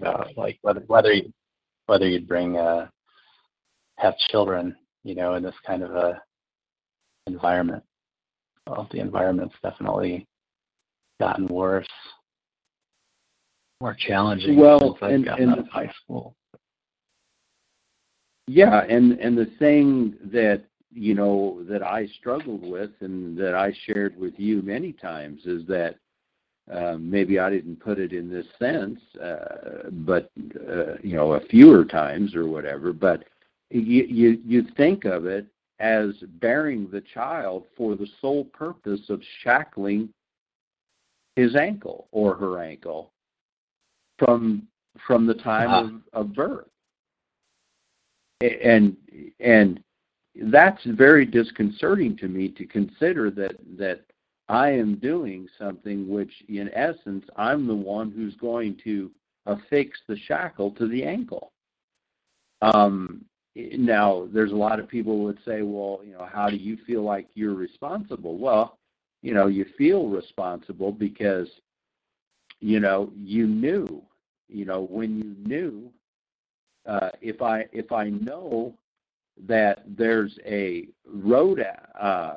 talking about, like whether whether you, whether you'd bring uh, have children, you know, in this kind of a environment. Well, the environment's definitely gotten worse, more challenging Well, and- and of high school. Yeah, and and the thing that you know that I struggled with and that I shared with you many times is that um, maybe I didn't put it in this sense, uh, but uh, you know a fewer times or whatever. But you you you think of it as bearing the child for the sole purpose of shackling his ankle or her ankle from from the time Uh-huh. of, of birth and and that's very disconcerting to me to consider that that I am doing something which in essence I'm the one who's going to affix the shackle to the ankle. Um, now there's a lot of people would say, well, you know, how do you feel like you're responsible? Well, you know, you feel responsible because you know you knew, you know, when you knew uh, if I if I know that there's a road, uh,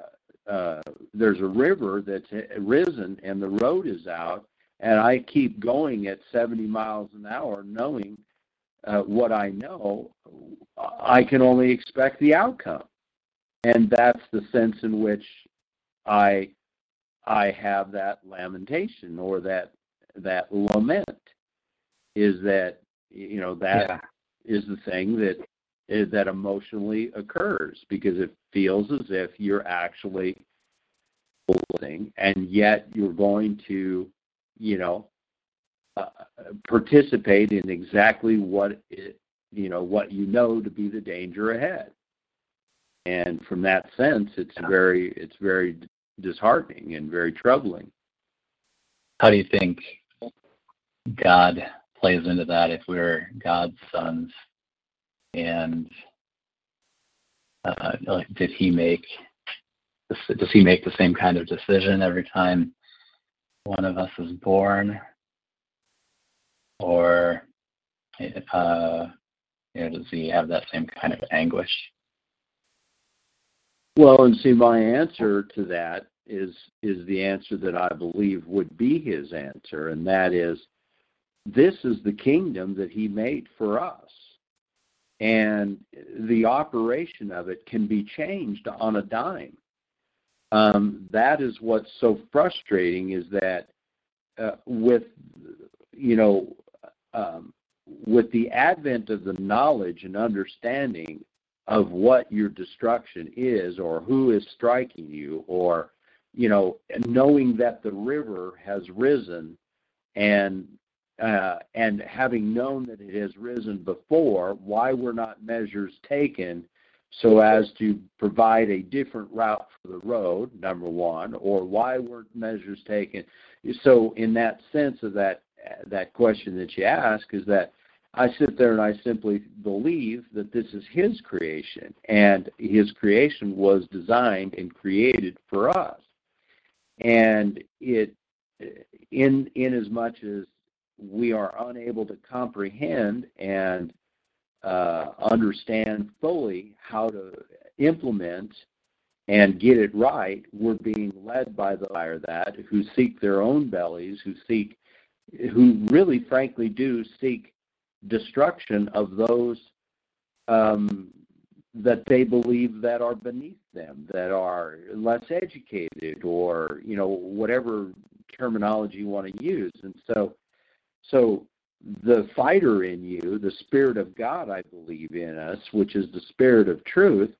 uh, there's a river that's risen and the road is out, and I keep going at 70 miles an hour, knowing uh, what I know, I can only expect the outcome, and that's the sense in which I I have that lamentation or that that lament is that you know that yeah. is the thing that is that emotionally occurs because it feels as if you're actually living and yet you're going to you know uh, participate in exactly what it, you know what you know to be the danger ahead and from that sense it's very it's very disheartening and very troubling How do you think God plays into that if we're God's sons? And uh, like, did he make does he make the same kind of decision every time one of us is born, or uh, you know, does he have that same kind of anguish? Well, and see, my answer to that is is the answer that I believe would be his answer, and that is, this is the kingdom that he made for us, and the operation of it can be changed on a dime. Um, that is what's so frustrating is that uh, with you know um, with the advent of the knowledge and understanding of what your destruction is or who is striking you or you know knowing that the river has risen and uh, and having known that it has risen before why were not measures taken so as to provide a different route for the road number one or why weren't measures taken so in that sense of that that question that you ask is that I sit there and I simply believe that this is His creation, and His creation was designed and created for us. And it, in in as much as we are unable to comprehend and uh, understand fully how to implement and get it right, we're being led by the fire that who seek their own bellies, who seek, who really, frankly, do seek destruction of those um, that they believe that are beneath them, that are less educated, or you know whatever terminology you want to use. And so, so the fighter in you, the spirit of God, I believe in us, which is the spirit of truth,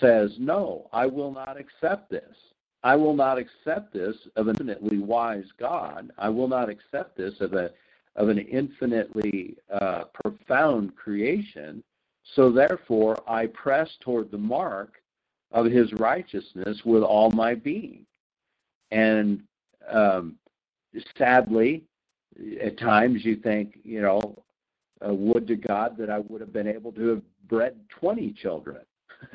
says, "No, I will not accept this." I will not accept this of an infinitely wise God. I will not accept this of a of an infinitely uh, profound creation. So therefore, I press toward the mark of His righteousness with all my being. And um, sadly, at times you think, you know, uh, would to God that I would have been able to have bred 20 children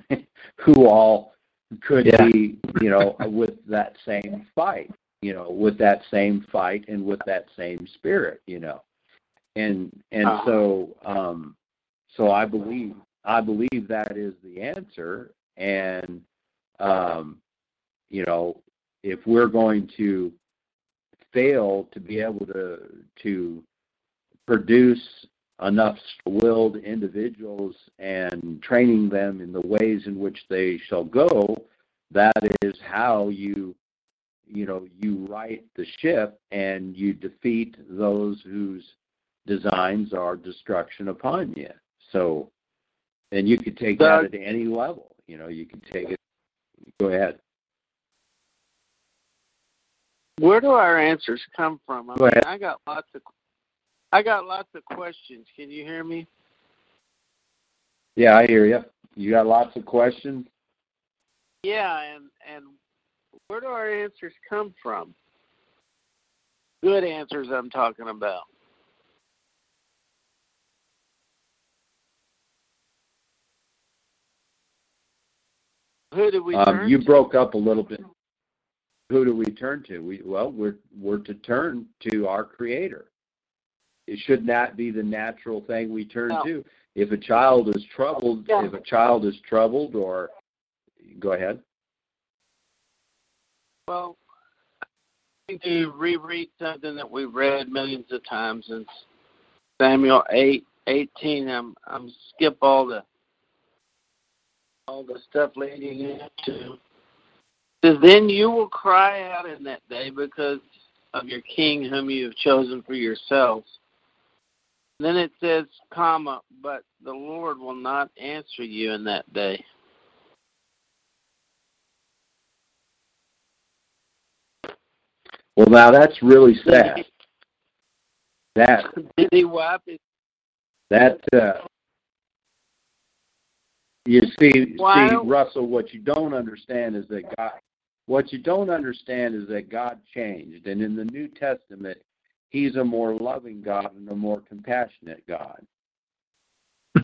who all could Yeah. be, you know, with that same fight you know, with that same fight and with that same spirit, you know. and and Uh-huh. so um, so I believe I believe that is the answer, and um, you know, if we're going to fail to be able to to produce enough willed individuals and training them in the ways in which they shall go that is how you you know you right the ship and you defeat those whose designs are destruction upon you. So and you could take Doug- that at any level. You know you could take it. Go ahead Where do our answers come from? I mean. I got lots of I got lots of questions. Can you hear me? yeah i hear you you got lots of questions Yeah, and and where do our answers come from? Good answers I'm talking about. Who do we um, you broke up a little bit who do we turn to we well we're we're to turn to our creator it should not be the natural thing we turn No. to if a child is troubled Yeah. if a child is troubled or go ahead Well, I need to reread something that we've read millions of times in Samuel eight eighteen. I'm I'm skip all the all the stuff leading into. Says, then you will cry out in that day because of your king whom you have chosen for yourselves. Then it says, comma, but the Lord will not answer you in that day. well now that's really sad that Did he wipe his that uh you see Why see russell what you don't understand is that god what you don't understand is that god changed and in the new testament he's a more loving god and a more compassionate god.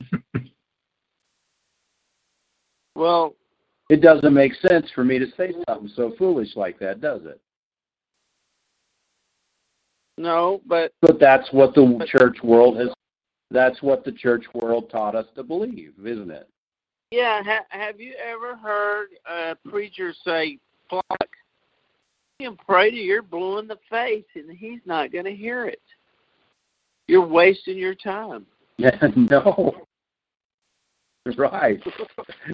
Well it doesn't make sense for me to say something so foolish like that does it? No, but but that's what the church world has that's what the church world taught us to believe isn't it? Yeah, ha- have you ever heard a preacher say, You can pray to your blue in the face, and he's not going to hear it. You're wasting your time. no right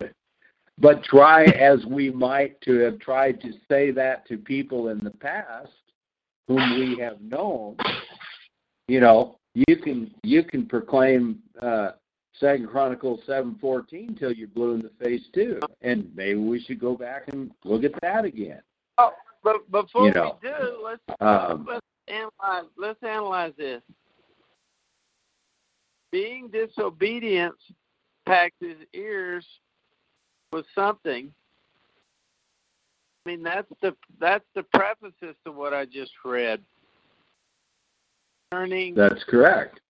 but try as we might to have tried to say that to people in the past whom we have known you know you can you can proclaim uh second chronicles seven fourteen till you're blue in the face too and maybe we should go back and look at that again Oh, But before You know, we do, let's um let's analyze. Let's analyze this. Being disobedient packed his ears with something. I mean, that's the that's the preface to what I just read. Turning that's correct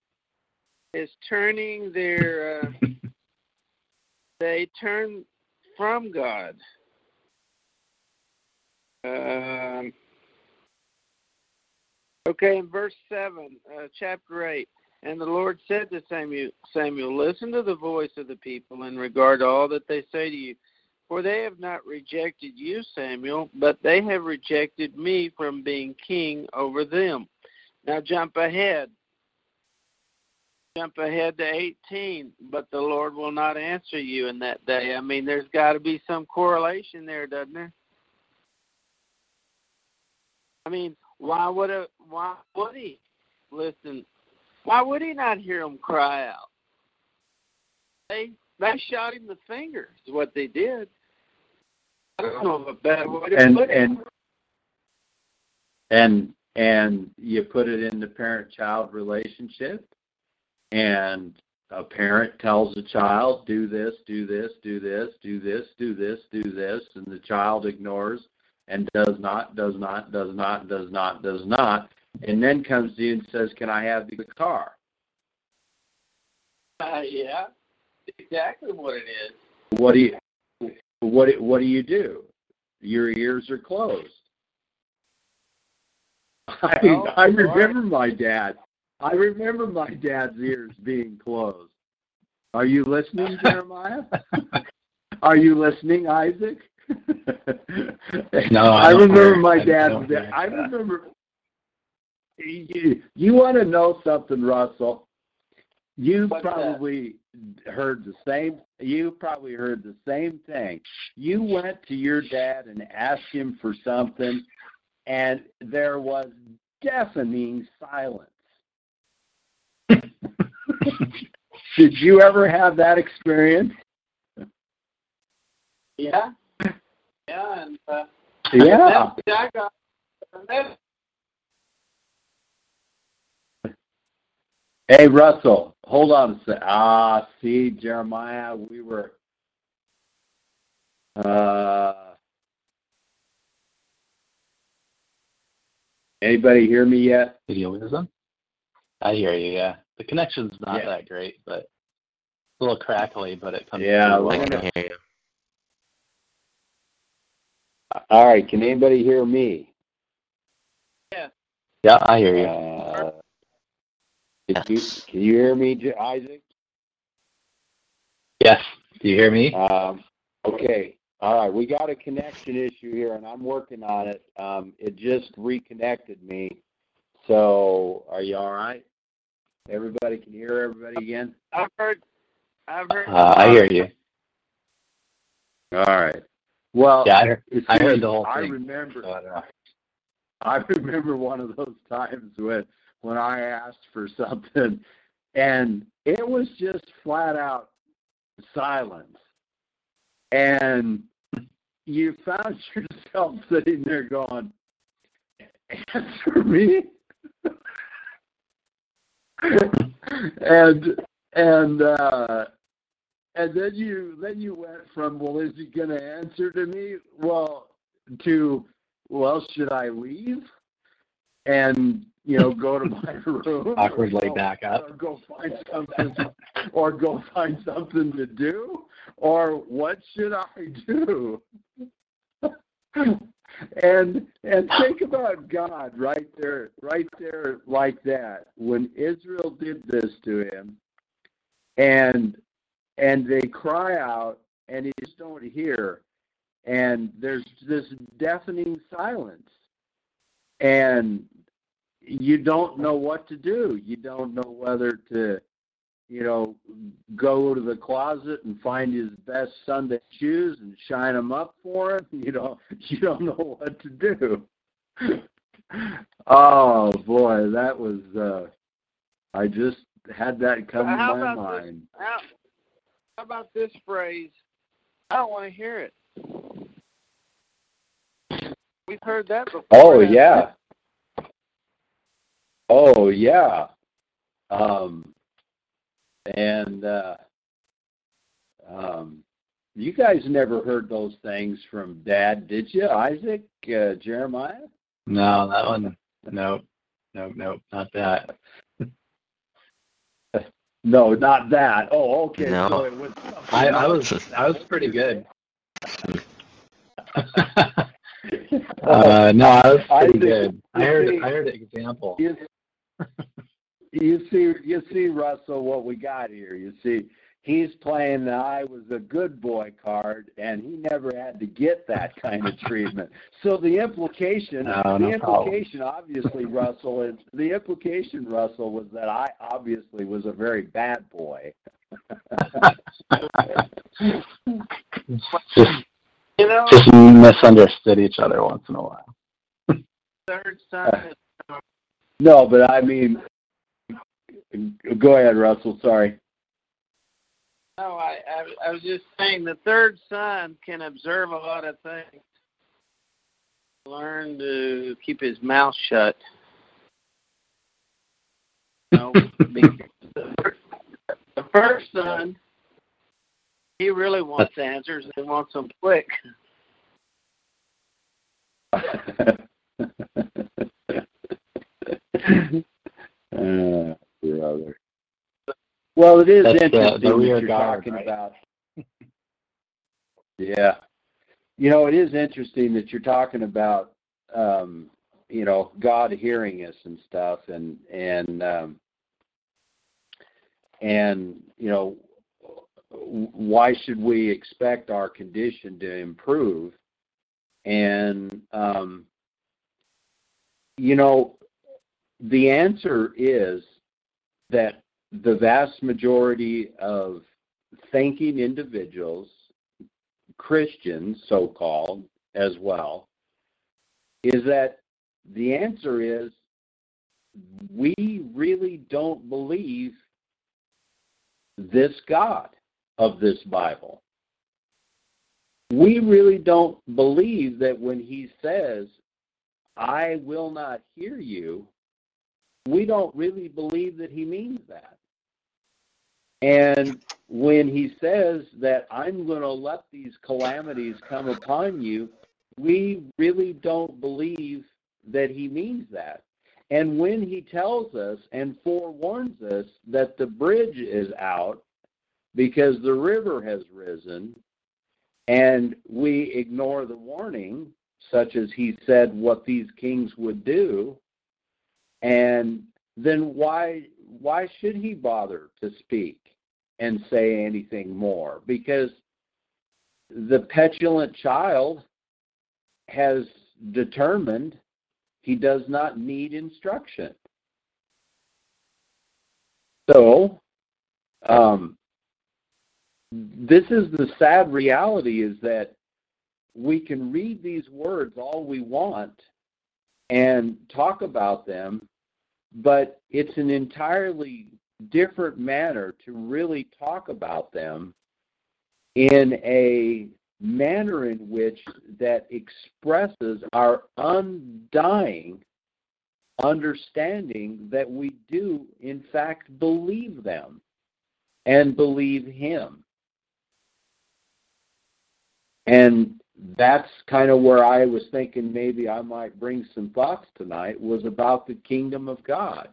is turning their uh, they turn from God. Um, okay, in verse seven, uh, chapter eight, and the Lord said to Samuel, Samuel, listen to the voice of the people in regard to all that they say to you, for they have not rejected you, Samuel, but they have rejected me from being king over them. Now jump ahead jump ahead to 18, but the Lord will not answer you in that day. I mean, there's got to be some correlation there, doesn't there? I mean, why would a, why would he listen? Why would he not hear them cry out? They they shot him the finger. Is what they did. I don't know of a better way to and put it. and and and you put it in the parent child relationship and a parent tells a child do this do this do this do this do this do this and the child ignores and does not does not does not does not does not and then comes to you and says can i have the car? Uh, yeah, exactly what it is. what do you what do- what do you do? Your ears are closed. I Well, i remember my dad I remember my dad's ears being closed. Are you listening, Jeremiah? Are you listening, Isaac? No, I, I remember hear- my I dad's. don't I remember. You, you want to know something, Russell? You What's that? probably heard the same. You probably heard the same thing. You went to your dad and asked him for something, and there was deafening silence. Did you ever have that experience? Yeah. Yeah, and uh, Yeah. then I got then Hey, Russell, hold on a sec. Ah, see, Jeremiah, we were. Uh, anybody hear me yet? Video wisdom? I hear you, yeah. The connection's not Yeah. that great, but it's a little crackly, but it comes Yeah, through we're well. gonna- hear you. All right, can anybody hear me? Yeah, Yeah, I hear you. Uh, can you can you hear me, Isaac? Yes. Do you hear me? Um, okay. All right. We got a connection issue here, and I'm working on it. Um, it just reconnected me. So, are you all right? Everybody can hear everybody again? I've heard I've heard Uh, I hear you. All right. Well, Yeah, I heard, I heard the whole I thing. remember. I don't know. I remember one of those times when when I asked for something, and it was just flat out silence, and you found yourself sitting there going, "Answer me," and and uh, and then you then you went from well, is he going to answer to me? Well, to well, should I leave? And you know, go to my room. Awkwardly go- back up. Or go find something, or go find something to do, or what should I do? and and think about God right there, right there, like that. When Israel did this to him, and and they cry out, and he just don't hear, and there's this deafening silence, and you don't know what to do. You don't know whether to, you know, go to the closet and find his best Sunday shoes and shine them up for him. You know, you don't know what to do. oh boy, that was. uh I just had that come to my about this? mind. How, how about this phrase? I don't want to hear it. We've heard that before. Oh yeah. Oh yeah. Um and uh um you guys never heard those things from dad, did you, Isaac, uh, Jeremiah? No, that one. No, no, no, not that. No, not that. Oh, okay. No. So it was I, I was I was pretty good. uh, no, I was pretty think- good. I heard I heard an example. You, you see, you see, Russell, what we got here. You see, he's playing the "I was a good boy" card, and he never had to get that kind of treatment. So the implication, No, the no problem. implication, obviously, Russell, is the implication, Russell, was that I obviously was a very bad boy. just You know, just misunderstood each other once in a while. third son. is- uh, No, but I mean, go ahead, Russell. Sorry. No, I, I I was just saying the third son can observe a lot of things. Learn to keep his mouth shut. No, because the first son, he really wants answers and he wants them quick. uh, brother. Well, it is That's interesting the that rear you're guard, talking right? about. yeah, you know, it is interesting that you're talking about, um, you know, God hearing us and stuff, and and um, and you know why should we expect our condition to improve and um, you know the answer is that the vast majority of thinking individuals christians so called as well is that the answer is we really don't believe this God of this Bible. We really don't believe that when he says, I will not hear you, we don't really believe that he means that. And when he says that I'm going to let these calamities come upon you, we really don't believe that he means that. And when he tells us and forewarns us that the bridge is out because the river has risen, and we ignore the warning, such as he said what these kings would do, and then why why should he bother to speak and say anything more? Because the petulant child has determined he does not need instruction. So, um, this is the sad reality is that we can read these words all we want and talk about them, but it's an entirely different manner to really talk about them in a manner in which that expresses our undying understanding that we do, in fact, believe them and believe Him. And that's kind of where I was thinking maybe I might bring some thoughts tonight was about the kingdom of God.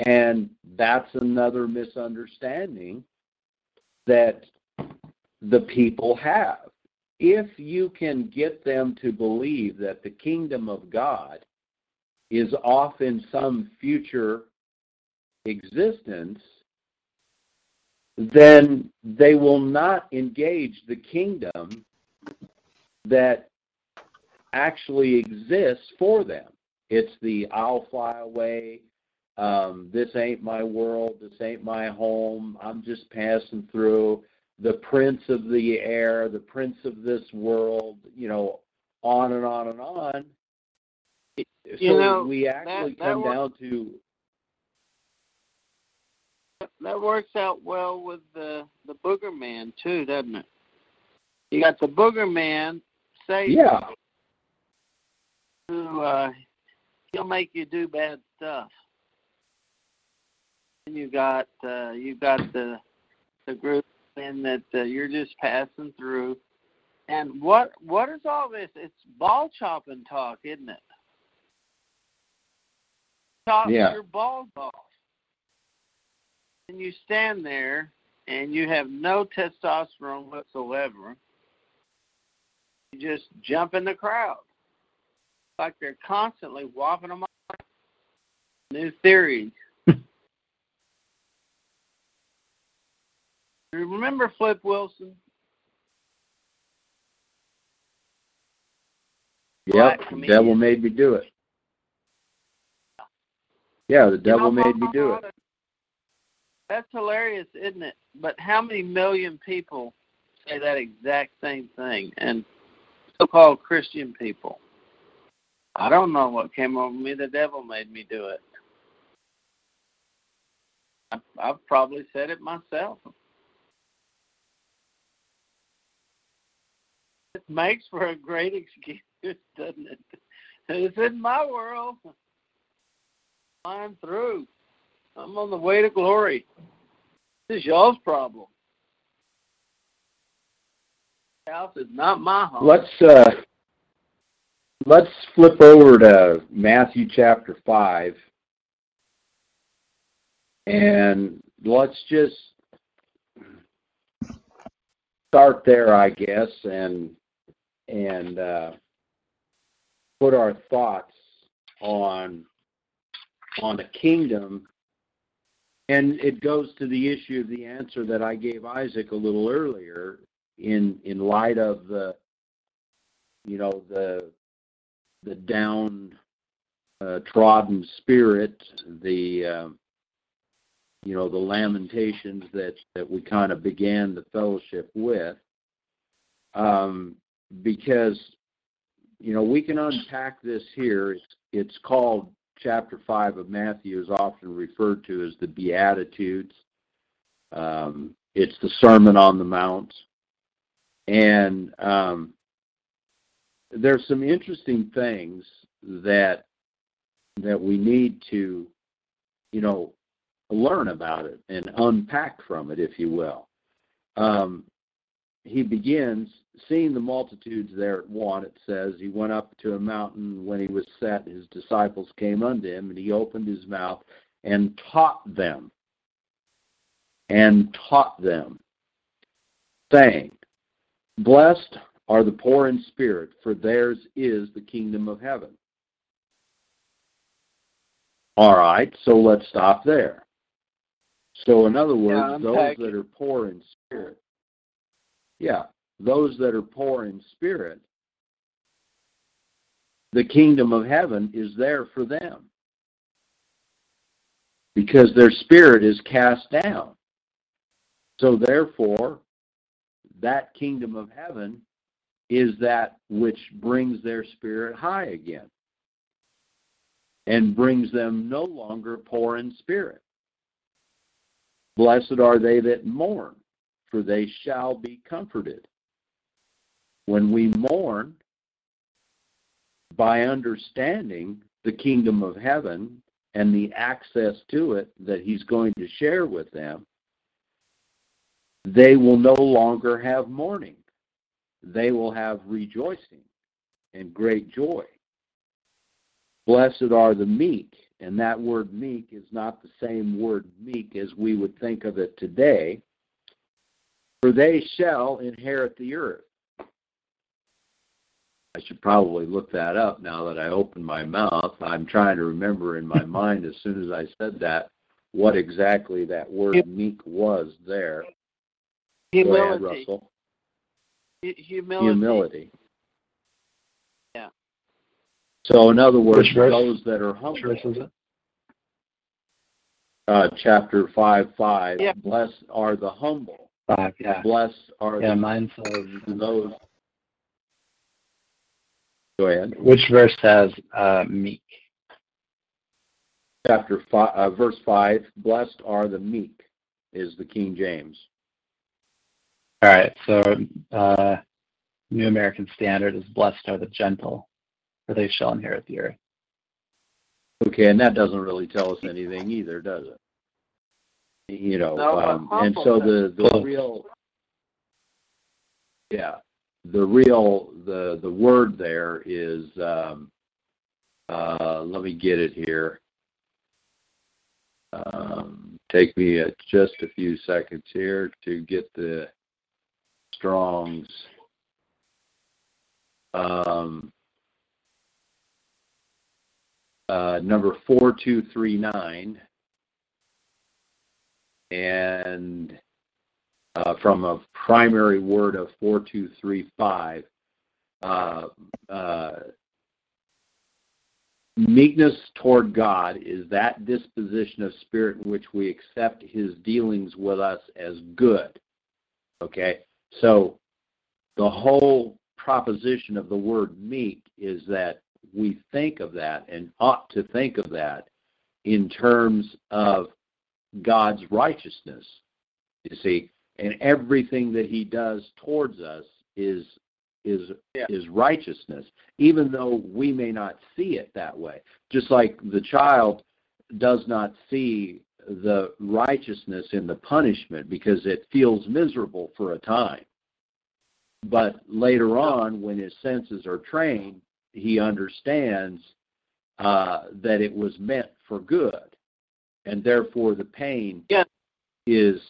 And that's another misunderstanding that the people have. If you can get them to believe that the kingdom of God is off in some future existence, then they will not engage the kingdom that actually exists for them. It's the I'll fly away, um, this ain't my world, this ain't my home, I'm just passing through the prince of the air, the prince of this world, you know, on and on and on. So you know, we actually that, that come works, down to that works out well with the the booger man too, doesn't it? You got the booger man say yeah, who uh, he'll make you do bad stuff. And you got uh, you got the the group and that uh, you're just passing through. And what what is all this? It's ball chopping talk, isn't it? Chop Yeah. your balls off, and you stand there, and you have no testosterone whatsoever. Just jump in the crowd, like they're constantly whopping them off. New theories. Remember Flip Wilson? yep. The devil made me do it. Yeah, the devil You know, made me do it. That's hilarious, isn't it? But how many million people say that exact same thing? And so-called Christian people. I don't know what came over me. The devil made me do it. I've probably said it myself. It makes for a great excuse, doesn't it? It's in my world. I'm through. I'm on the way to glory. This is y'all's problem. House is not my home. Let's uh, let's flip over to Matthew chapter five, and let's just start there, I guess, and and uh, put our thoughts on on a kingdom. And it goes to the issue of the answer that I gave Isaac a little earlier in in light of the you know the the down uh, trodden spirit the uh, you know the lamentations that that we kind of began the fellowship with um, because you know we can unpack this here it's, it's called chapter 5 of Matthew is often referred to as the Beatitudes. Um, it's the Sermon on the Mount. And um, there's some interesting things that that we need to, you know, learn about it and unpack from it, if you will. Um, he begins seeing the multitudes there at one, it says, he went up to a mountain. When he was set, his disciples came unto him, and he opened his mouth and taught them. And taught them, saying, Blessed are the poor in spirit, for theirs is the kingdom of heaven. All right, so let's stop there. So, in other words, Yeah, those unpack that are poor in spirit, yeah, those that are poor in spirit, the kingdom of heaven is there for them because their spirit is cast down. So, therefore, that kingdom of heaven is that which brings their spirit high again and brings them no longer poor in spirit. Blessed are they that mourn, for they shall be comforted. When we mourn, by understanding the kingdom of heaven and the access to it that he's going to share with them, they will no longer have mourning. They will have rejoicing and great joy. Blessed are the meek, and that word meek is not the same word meek as we would think of it today, for they shall inherit the earth. I should probably look that up now that I opened my mouth. I'm trying to remember in my mind as soon as I said that what exactly that word meek was there. Go ahead, Humility. Russell. Hu- Humility. Humility. Yeah. So, in other words, Which those that are humble, verse is it? uh, chapter 5 5, Yeah. blessed are the humble, Five, yeah. blessed are Yeah, the, mine of those. Go ahead. Which verse has uh, meek? Chapter five, uh, verse 5, blessed are the meek, is the King James. All right, so uh, New American Standard is blessed are the gentle, for they shall inherit the earth. Okay, and that doesn't really tell us anything either, does it? You know, No, um, and so the the Close. real, yeah, the real the the word there is. Um, uh, let me get it here. Um, take me uh just a few seconds here to get the Strong's. Um, uh, number 4239 and uh, from a primary word of 4235 uh, uh, meekness toward God is that disposition of spirit in which we accept his dealings with us as good okay so the whole proposition of the word meek is that we think of that and ought to think of that in terms of God's righteousness. You see, and everything that He does towards us is is Yeah. is righteousness, even though we may not see it that way. Just like the child does not see the righteousness in the punishment because it feels miserable for a time. But later on, when his senses are trained, he understands uh, that it was meant for good, and therefore the pain Yeah. is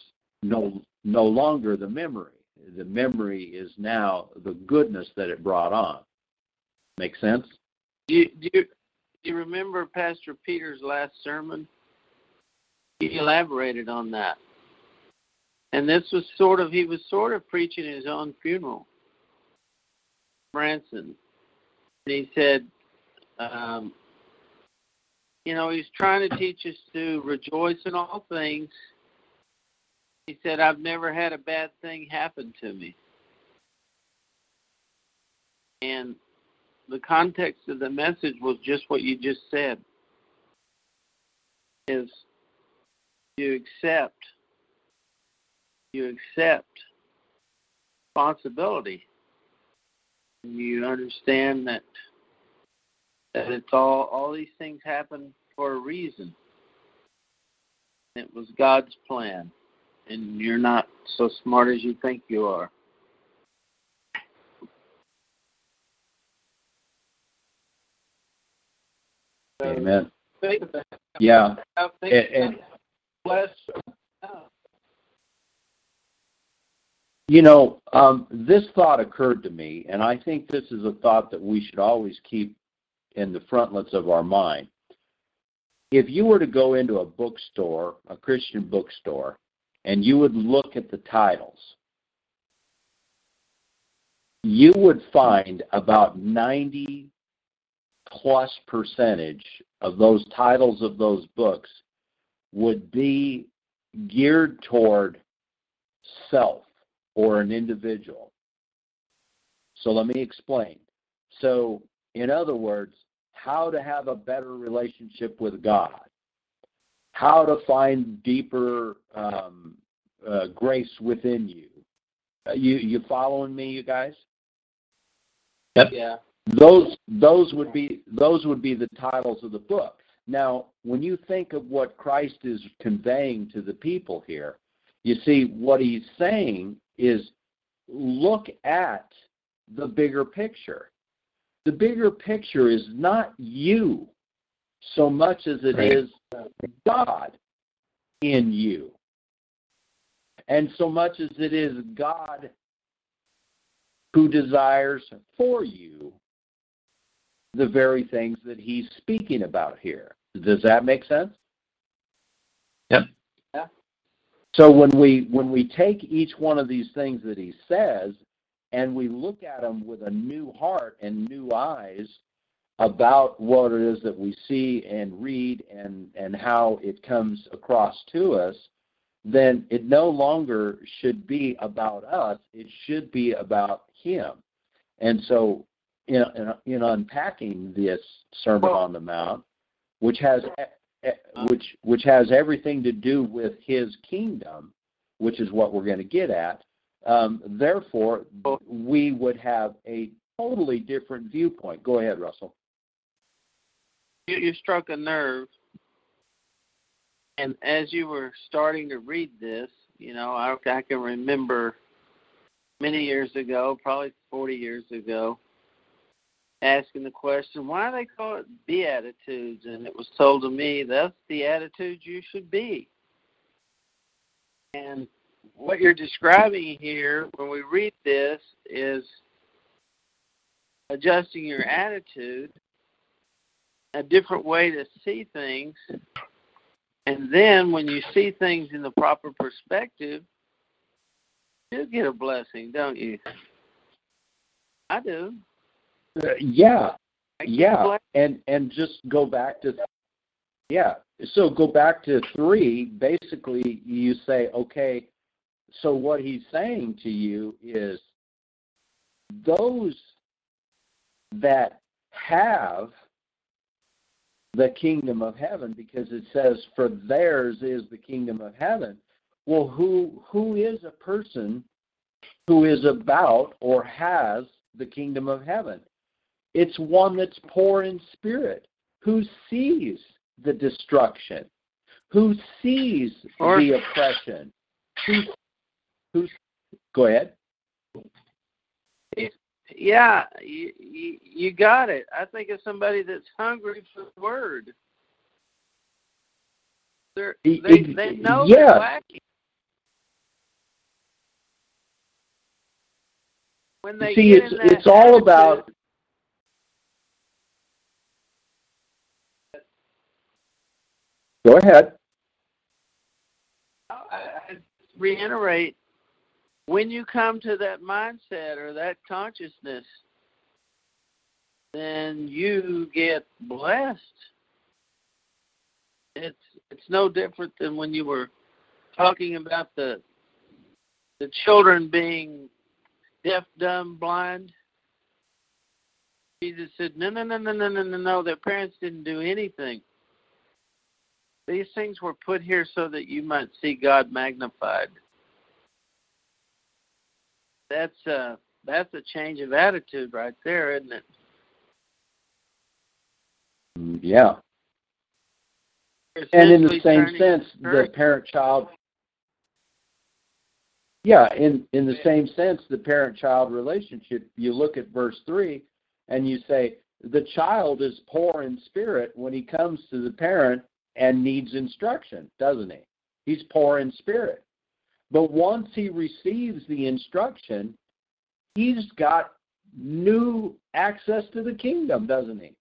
no no longer the memory. The memory is now the goodness that it brought on. Make sense? Do you, do you, do you remember Pastor Peter's last sermon? He elaborated on that. And this was sort of, he was sort of preaching his own funeral. Branson. And he said, um, you know, he's trying to teach us to rejoice in all things. He said, I've never had a bad thing happen to me. And the context of the message was just what you just said is you accept you accept responsibility. You understand that that it's all all these things happen for a reason. It was god's plan and you're not so smart as you think you are. Amen. Yeah. And, and you know, um, this thought occurred to me, and I think this is a thought that we should always keep in the frontlets of our mind. If you were to go into a bookstore, a Christian bookstore, and you would look at the titles, you would find about 90 plus percentage of those titles of those books would be geared toward self or an individual. So let me explain. So, in other words, how to have a better relationship with God, how to find deeper um, uh, grace within you. Uh, you you following me, you guys? Yep. Yeah. Those those would be those would be the titles of the book. Now, when you think of what Christ is conveying to the people here, you see what he's saying is look at the bigger picture. The bigger picture is not you so much as it is God in you. And so much as it is God who desires for you the very things that he's speaking about here. Does that make sense? Yep. Yeah. So when we when we take each one of these things that he says and we look at them with a new heart and new eyes about what it is that we see and read and and how it comes across to us, then it no longer should be about us. It should be about him. And so in, in, in unpacking this Sermon on the Mount, which has which which has everything to do with His kingdom, which is what we're going to get at. Um, therefore, we would have a totally different viewpoint. Go ahead, Russell. You, you struck a nerve. And as you were starting to read this, you know, I, I can remember many years ago, probably 40 years ago, asking the question, why do they call it Beatitudes? And it was told to me, that's the attitude you should be. And what you're describing here when we read this is adjusting your attitude, a different way to see things. And then when you see things in the proper perspective, you get a blessing, don't you? I do. Uh, yeah, I get a yeah, and and just go back to yeah. So go back to three. Basically, you say, okay. So what he's saying to you is those that have the kingdom of heaven, because it says, "For theirs is the kingdom of heaven." Well, who who is a person who is about or has the kingdom of heaven? It's one that's poor in spirit, who sees the destruction, who sees Or- the oppression, who, who's, go ahead. Yeah, you, you, you got it. I think of somebody that's hungry for the word. They're, they e- they know yeah. they're lacking. When they See, it's it's all about Go ahead. Uh, reiterate when you come to that mindset or that consciousness, then you get blessed. It's it's no different than when you were talking about the the children being deaf, dumb, blind. Jesus said, No, no, no, no, no, no, no, no. Their parents didn't do anything. These things were put here so that you might see God magnified. That's uh that's a change of attitude right there, isn't it? Yeah. And in the same sense, the parent child yeah, in in the same sense, the parent-child relationship. You look at verse three, and you say the child is poor in spirit when he comes to the parent and needs instruction, doesn't he? He's poor in spirit. But once he receives the instruction, he's got new access to the kingdom, doesn't he?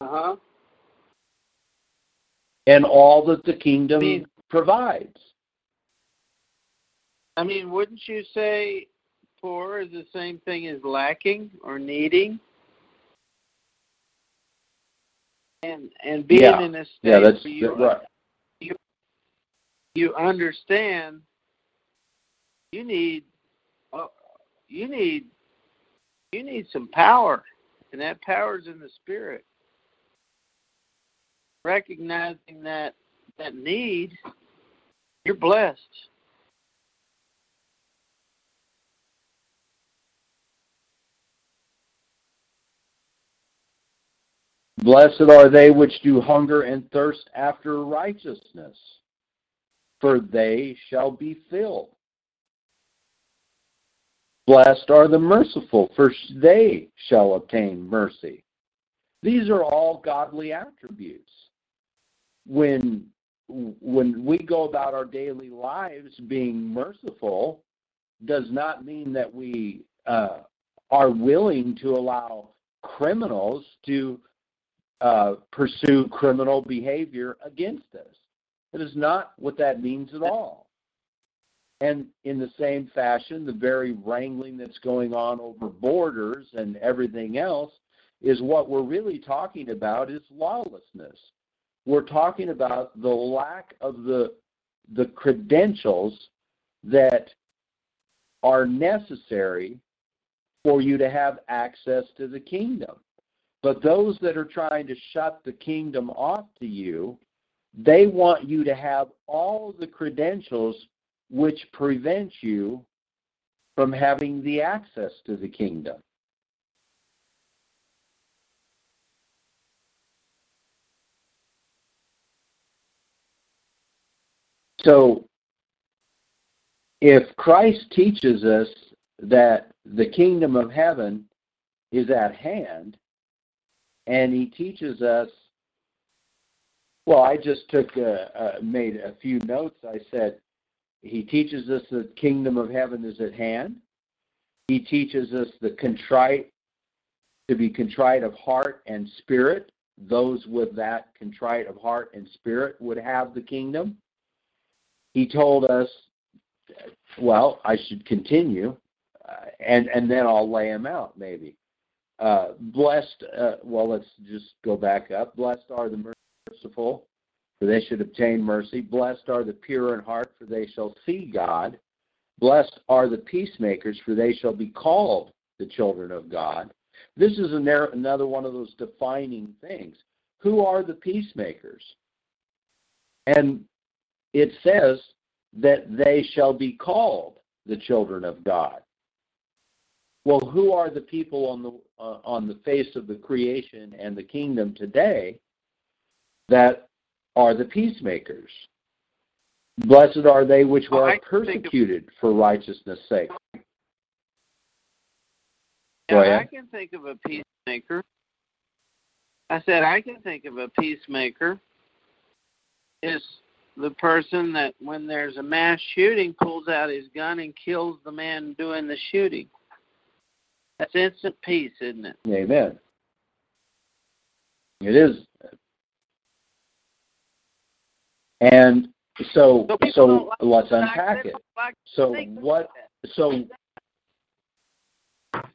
Uh huh. And all that the kingdom I mean, provides. I mean, wouldn't you say poor is the same thing as lacking or needing? And and being yeah. in this state yeah, that's, where you, right. you you understand you need uh, you need you need some power, and that power is in the spirit. Recognizing that that need, you're blessed. Blessed are they which do hunger and thirst after righteousness, for they shall be filled. Blessed are the merciful, for they shall obtain mercy. These are all godly attributes. When when we go about our daily lives being merciful, does not mean that we uh, are willing to allow criminals to uh, pursue criminal behavior against us. It is not what that means at all. And in the same fashion, the very wrangling that's going on over borders and everything else is what we're really talking about is lawlessness. We're talking about the lack of the the credentials that are necessary for you to have access to the kingdom. But those that are trying to shut the kingdom off to you, they want you to have all the credentials which prevent you from having the access to the kingdom. So, if Christ teaches us that the kingdom of heaven is at hand, and he teaches us. Well, I just took a, a, made a few notes. I said he teaches us the kingdom of heaven is at hand. He teaches us the contrite to be contrite of heart and spirit. Those with that contrite of heart and spirit would have the kingdom. He told us, well, I should continue, uh, and and then I'll lay them out maybe. Uh, blessed, uh, well, let's just go back up. Blessed are the merciful, for they should obtain mercy. Blessed are the pure in heart, for they shall see God. Blessed are the peacemakers, for they shall be called the children of God. This is another one of those defining things. Who are the peacemakers? And it says that they shall be called the children of God. Well, who are the people on the uh, on the face of the creation and the kingdom today that are the peacemakers? Blessed are they which well, are persecuted of, for righteousness' sake. Yeah, I can think of a peacemaker. I said I can think of a peacemaker is the person that when there's a mass shooting pulls out his gun and kills the man doing the shooting. That's instant peace, isn't it? Amen. It is. And So So so like let's unpack it. like So what? So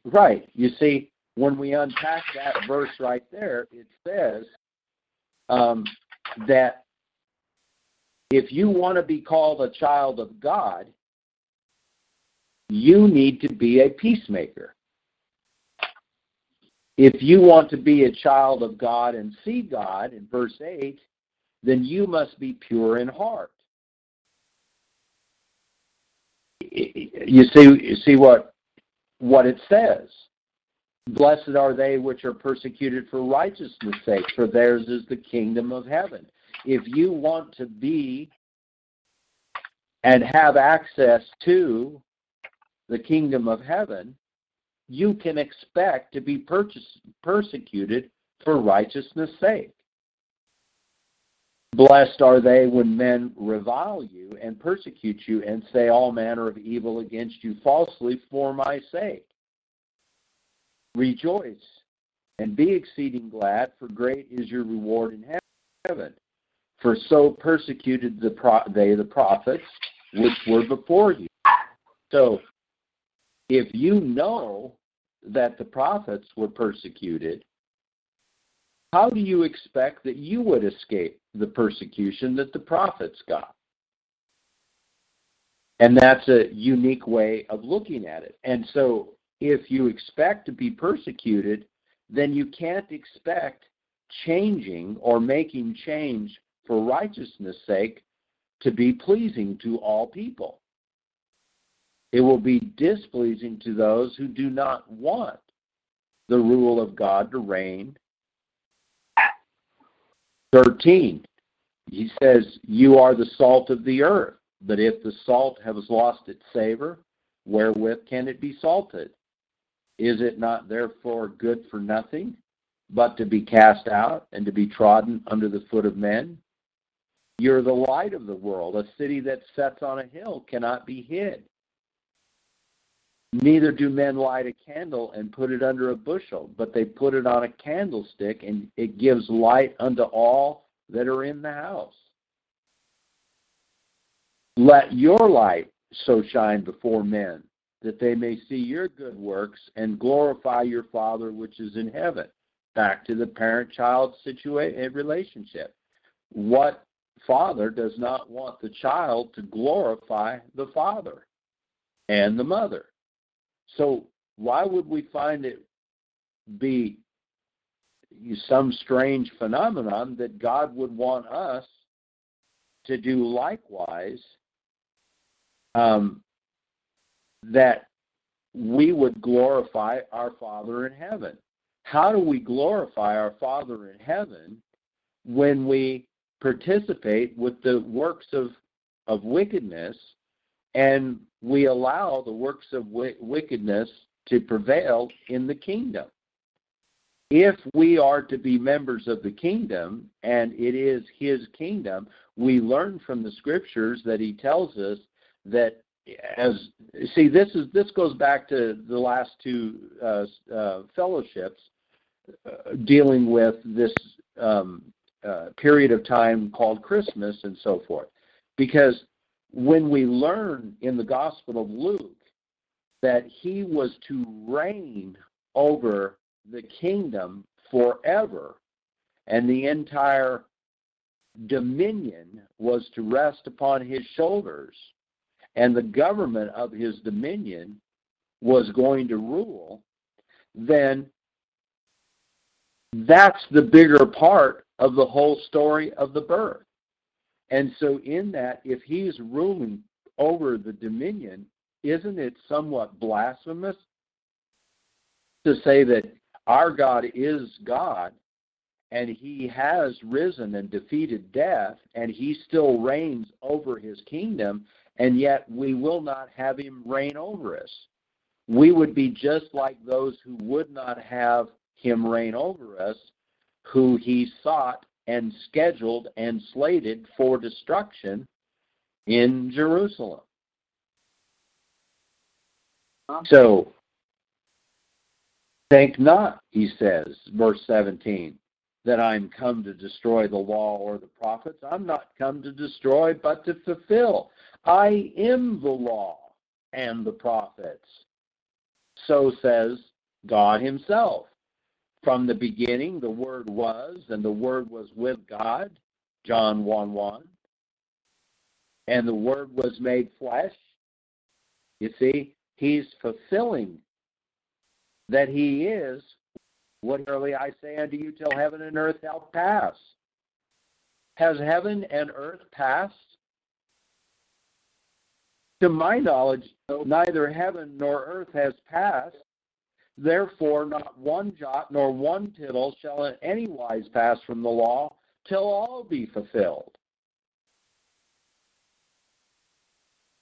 right, you see, when we unpack that verse right there, it says um, that if you want to be called a child of God, you need to be a peacemaker. If you want to be a child of God and see God in verse 8, then you must be pure in heart. You see you see what what it says. Blessed are they which are persecuted for righteousness' sake, for theirs is the kingdom of heaven. If you want to be and have access to the kingdom of heaven, you can expect to be purchase, persecuted for righteousness' sake. Blessed are they when men revile you and persecute you and say all manner of evil against you falsely for my sake. Rejoice and be exceeding glad, for great is your reward in heaven. For so persecuted the pro- they the prophets which were before you. So, if you know that the prophets were persecuted, how do you expect that you would escape the persecution that the prophets got? And that's a unique way of looking at it. And so, if you expect to be persecuted, then you can't expect changing or making change for righteousness' sake to be pleasing to all people. It will be displeasing to those who do not want the rule of God to reign. 13, he says, You are the salt of the earth, but if the salt has lost its savor, wherewith can it be salted? Is it not therefore good for nothing, but to be cast out and to be trodden under the foot of men? You're the light of the world. A city that sets on a hill cannot be hid. Neither do men light a candle and put it under a bushel, but they put it on a candlestick, and it gives light unto all that are in the house. Let your light so shine before men that they may see your good works and glorify your Father which is in heaven. Back to the parent child situation eh, relationship. What father does not want the child to glorify the father and the mother? So why would we find it be some strange phenomenon that God would want us to do likewise? Um, that we would glorify our Father in heaven. How do we glorify our Father in heaven when we participate with the works of, of wickedness and we allow the works of wickedness to prevail in the kingdom? If we are to be members of the kingdom and it is his kingdom, we learn from the scriptures that he tells us that as see this is this goes back to the last two uh, uh, fellowships uh, dealing with this um, uh, period of time called Christmas and so forth, because when we learn in the Gospel of Luke that he was to reign over the kingdom forever, and the entire dominion was to rest upon his shoulders and the government of his dominion was going to rule, then that's the bigger part of the whole story of the birth. And so, in that, if he's ruling over the dominion, isn't it somewhat blasphemous to say that our God is God and he has risen and defeated death and he still reigns over his kingdom and yet we will not have him reign over us. We would be just like those who would not have him reign over us, who he sought and scheduled and slated for destruction in Jerusalem. So, think not, he says, verse 17, that I'm come to destroy the law or the prophets. I'm not come to destroy, but to fulfill. I am the law and the prophets. So says God Himself. From the beginning, the Word was, and the Word was with God. John 1 1. And the Word was made flesh. You see, He's fulfilling that He is what early I say unto you till heaven and earth shall pass. Has heaven and earth passed? To my knowledge, neither heaven nor earth has passed. Therefore, not one jot nor one tittle shall in any wise pass from the law till all be fulfilled.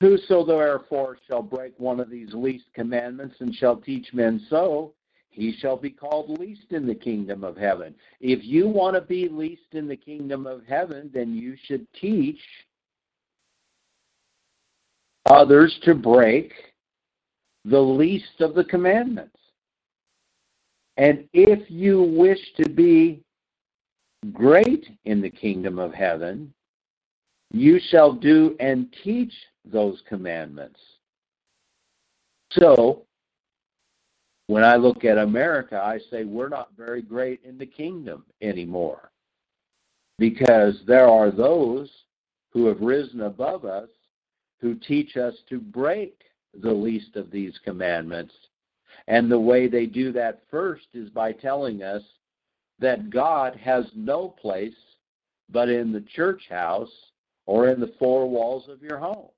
Whoso therefore shall break one of these least commandments and shall teach men so, he shall be called least in the kingdom of heaven. If you want to be least in the kingdom of heaven, then you should teach others to break the least of the commandments. And if you wish to be great in the kingdom of heaven, you shall do and teach those commandments. So, when I look at America, I say we're not very great in the kingdom anymore because there are those who have risen above us who teach us to break the least of these commandments. And the way they do that first is by telling us that God has no place but in the church house or in the four walls of your home.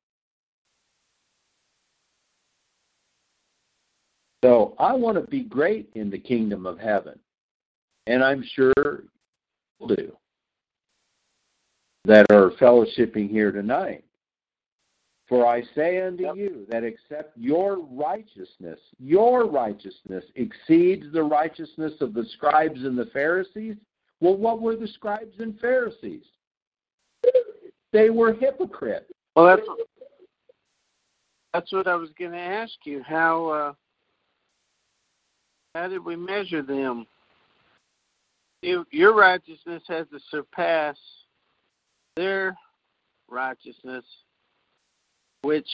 So I want to be great in the kingdom of heaven. And I'm sure you'll do that are fellowshipping here tonight. For I say unto yep. you that except your righteousness, your righteousness exceeds the righteousness of the scribes and the Pharisees. Well, what were the scribes and Pharisees? They were hypocrites. Well, that's that's what I was going to ask you. How uh, how did we measure them? You, your righteousness has to surpass their righteousness which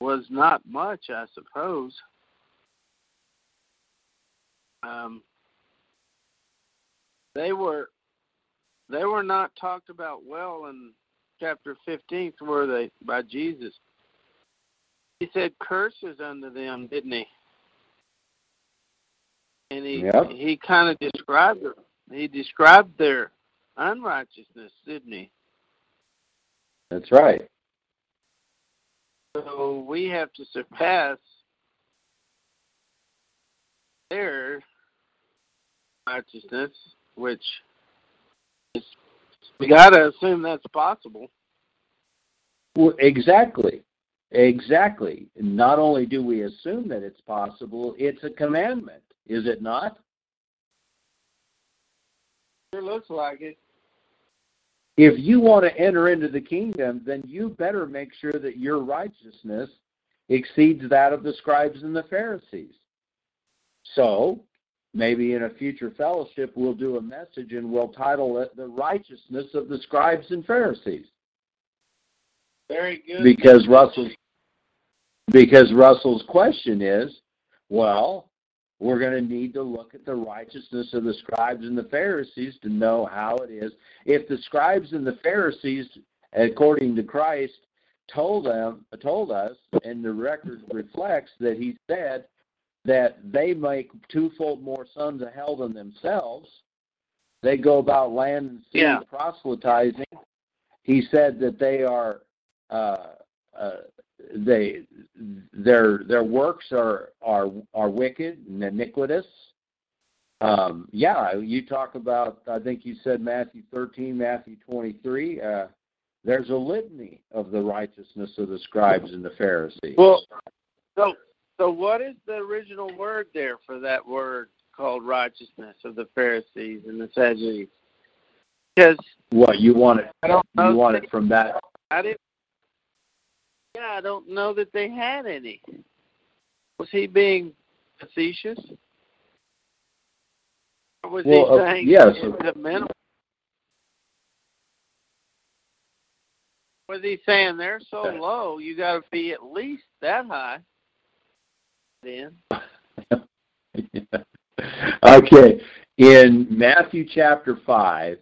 was not much, I suppose. Um, they were they were not talked about well in chapter 15, were they, by Jesus? He said curses unto them, didn't he? And he yep. he kind of described it. He described their unrighteousness, didn't he? That's right. So we have to surpass their righteousness, which is, we got to assume that's possible. Well, exactly. Exactly. Not only do we assume that it's possible, it's a commandment, is it not? It looks like it if you want to enter into the kingdom, then you better make sure that your righteousness exceeds that of the scribes and the Pharisees. So, maybe in a future fellowship, we'll do a message and we'll title it The Righteousness of the Scribes and Pharisees. Very good. Because Russell's, because Russell's question is, well, we're going to need to look at the righteousness of the scribes and the Pharisees to know how it is. If the scribes and the Pharisees, according to Christ, told them told us, and the record reflects that he said that they make twofold more sons of hell than themselves. They go about land and sea yeah. proselytizing. He said that they are uh, uh, they their their works are are are wicked and iniquitous. Um, yeah, you talk about. I think you said Matthew 13, Matthew 23. Uh, there's a litany of the righteousness of the scribes and the Pharisees. Well, so so what is the original word there for that word called righteousness of the Pharisees and the Sadducees? Because what you want it, you want it from that. I didn't yeah, I don't know that they had any. Was he being facetious? Was Well, he uh, saying yes. the minimum? Was he saying they're so low? You got to be at least that high. Then okay. In Matthew chapter 5,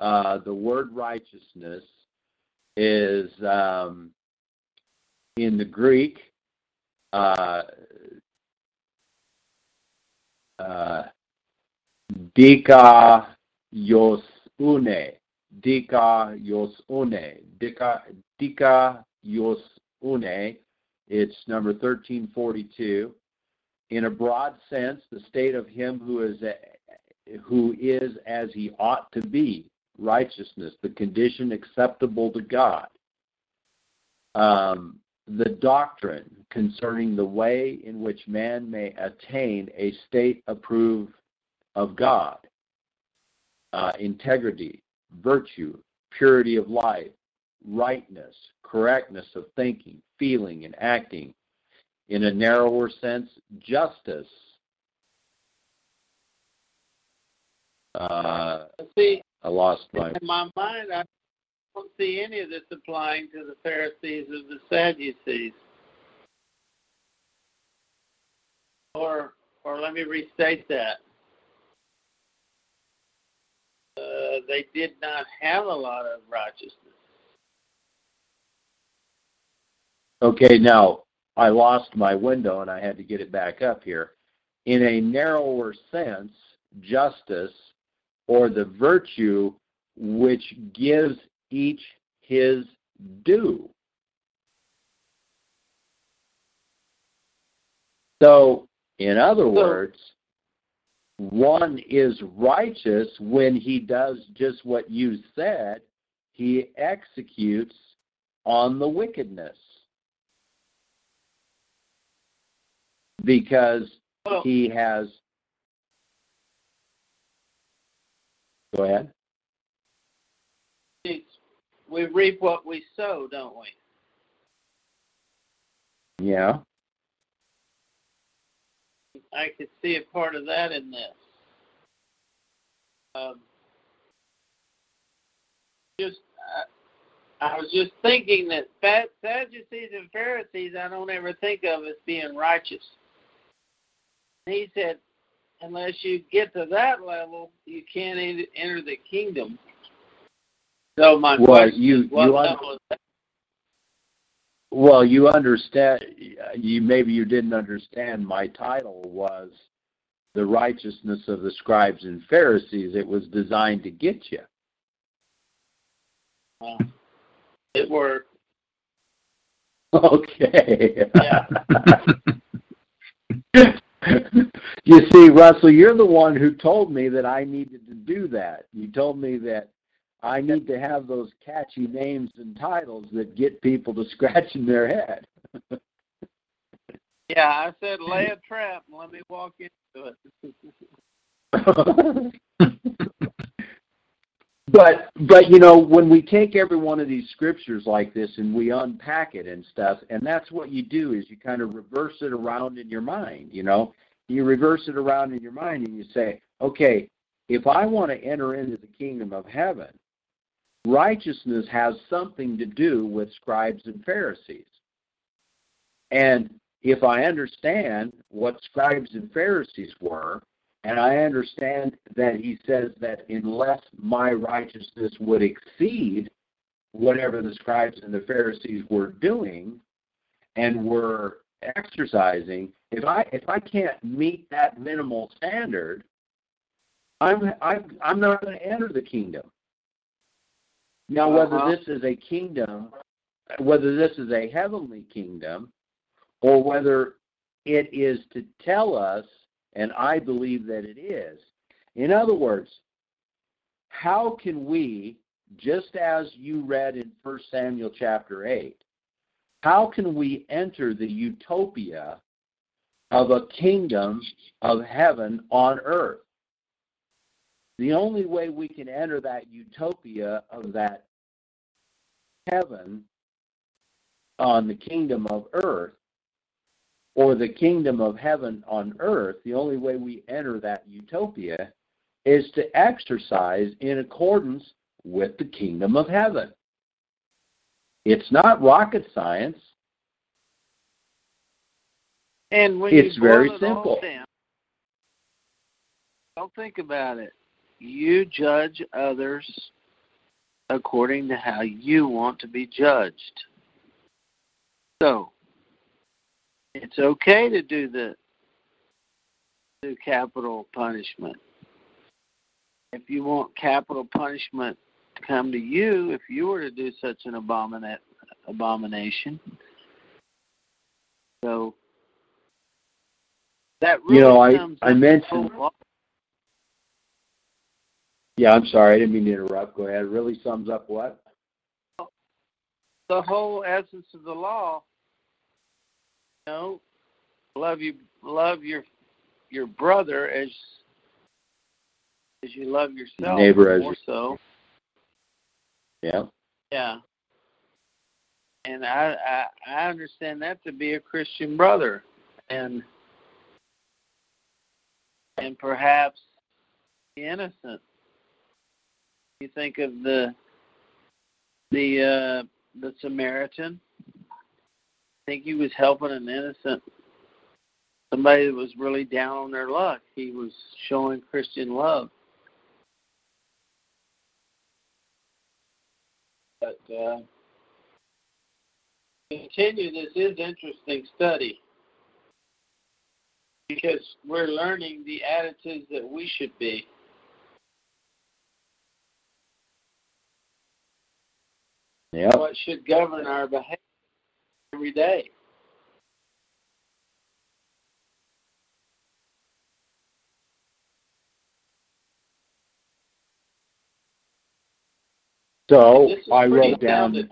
uh, the word righteousness is um, in the Greek uh, uh, dika yosune. Dika yosune. Dika, dika yosune. It's number 1342 in a broad sense, the state of him who is who is as he ought to be, righteousness, the condition acceptable to God. Um, the doctrine concerning the way in which man may attain a state approved of God, uh, integrity, virtue, purity of life, rightness, correctness of thinking, feeling, and acting, in a narrower sense, justice. Uh, see, I lost my. in my mind, I don't see any of this applying to the Pharisees or the Sadducees. Or, or let me restate that. Uh, they did not have a lot of righteousness. Okay, now I lost my window and I had to get it back up here. In a narrower sense, justice or the virtue which gives each his due. So, in other words, one is righteous when he does just what you said, he executes on the wickedness. Because he has. Go ahead. We reap what we sow, don't we? Yeah. I could see a part of that in this. Um, just, I, I was just thinking that Sadducees and Pharisees, I don't ever think of as being righteous. He said, unless you get to that level, you can't enter the kingdom. So my Well, question you- you un-? Well, you understand. You maybe you didn't understand. My title was the righteousness of the scribes and Pharisees. It was designed to get you. Well, it worked. Okay. Yeah. you see, Russell, you're the one who told me that I needed to do that. You told me that I need to have those catchy names and titles that get people to scratching their head. Yeah, I said lay a trap and let me walk into it. but but you know when we take every one of these scriptures like this and we unpack it and stuff and that's what you do is you kind of reverse it around in your mind you know you reverse it around in your mind and you say okay if i want to enter into the kingdom of heaven righteousness has something to do with scribes and pharisees and if i understand what scribes and pharisees were and I understand that he says that unless my righteousness would exceed whatever the scribes and the Pharisees were doing and were exercising, if I if I can't meet that minimal standard, I'm I'm, I'm not going to enter the kingdom. Now, whether Uh-huh. this is a kingdom, whether this is a heavenly kingdom, or whether it is to tell us and I believe that it is. In other words, how can we, just as you read in 1 Samuel chapter 8, how can we enter the utopia of a kingdom of heaven on earth? The only way we can enter that utopia of that heaven on the kingdom of earth or the kingdom of heaven on earth, the only way we enter that utopia is to exercise in accordance with the kingdom of heaven. It's not rocket science. And when It's you very simple. down, don't think about it. You judge others according to how you want to be judged. So it's okay to do the do capital punishment. If you want capital punishment to come to you, if you were to do such an abomina- abomination, so that really You know, I- I mentioned- law. Yeah, I'm sorry, I didn't mean to interrupt. Go ahead. It really sums up what? the whole essence of the law. You know, love you, love your your brother as as you love yourself. Neighbor as more so. Yeah. Yeah. And I, I I understand that to be a Christian brother, and and perhaps innocent. You think of the the uh, the Samaritan. I think he was helping an innocent somebody that was really down on their luck. He was showing Christian love. But uh, continue. This is interesting study because we're learning the attitudes that we should be. Yeah. What should govern our behavior every day. So I wrote down.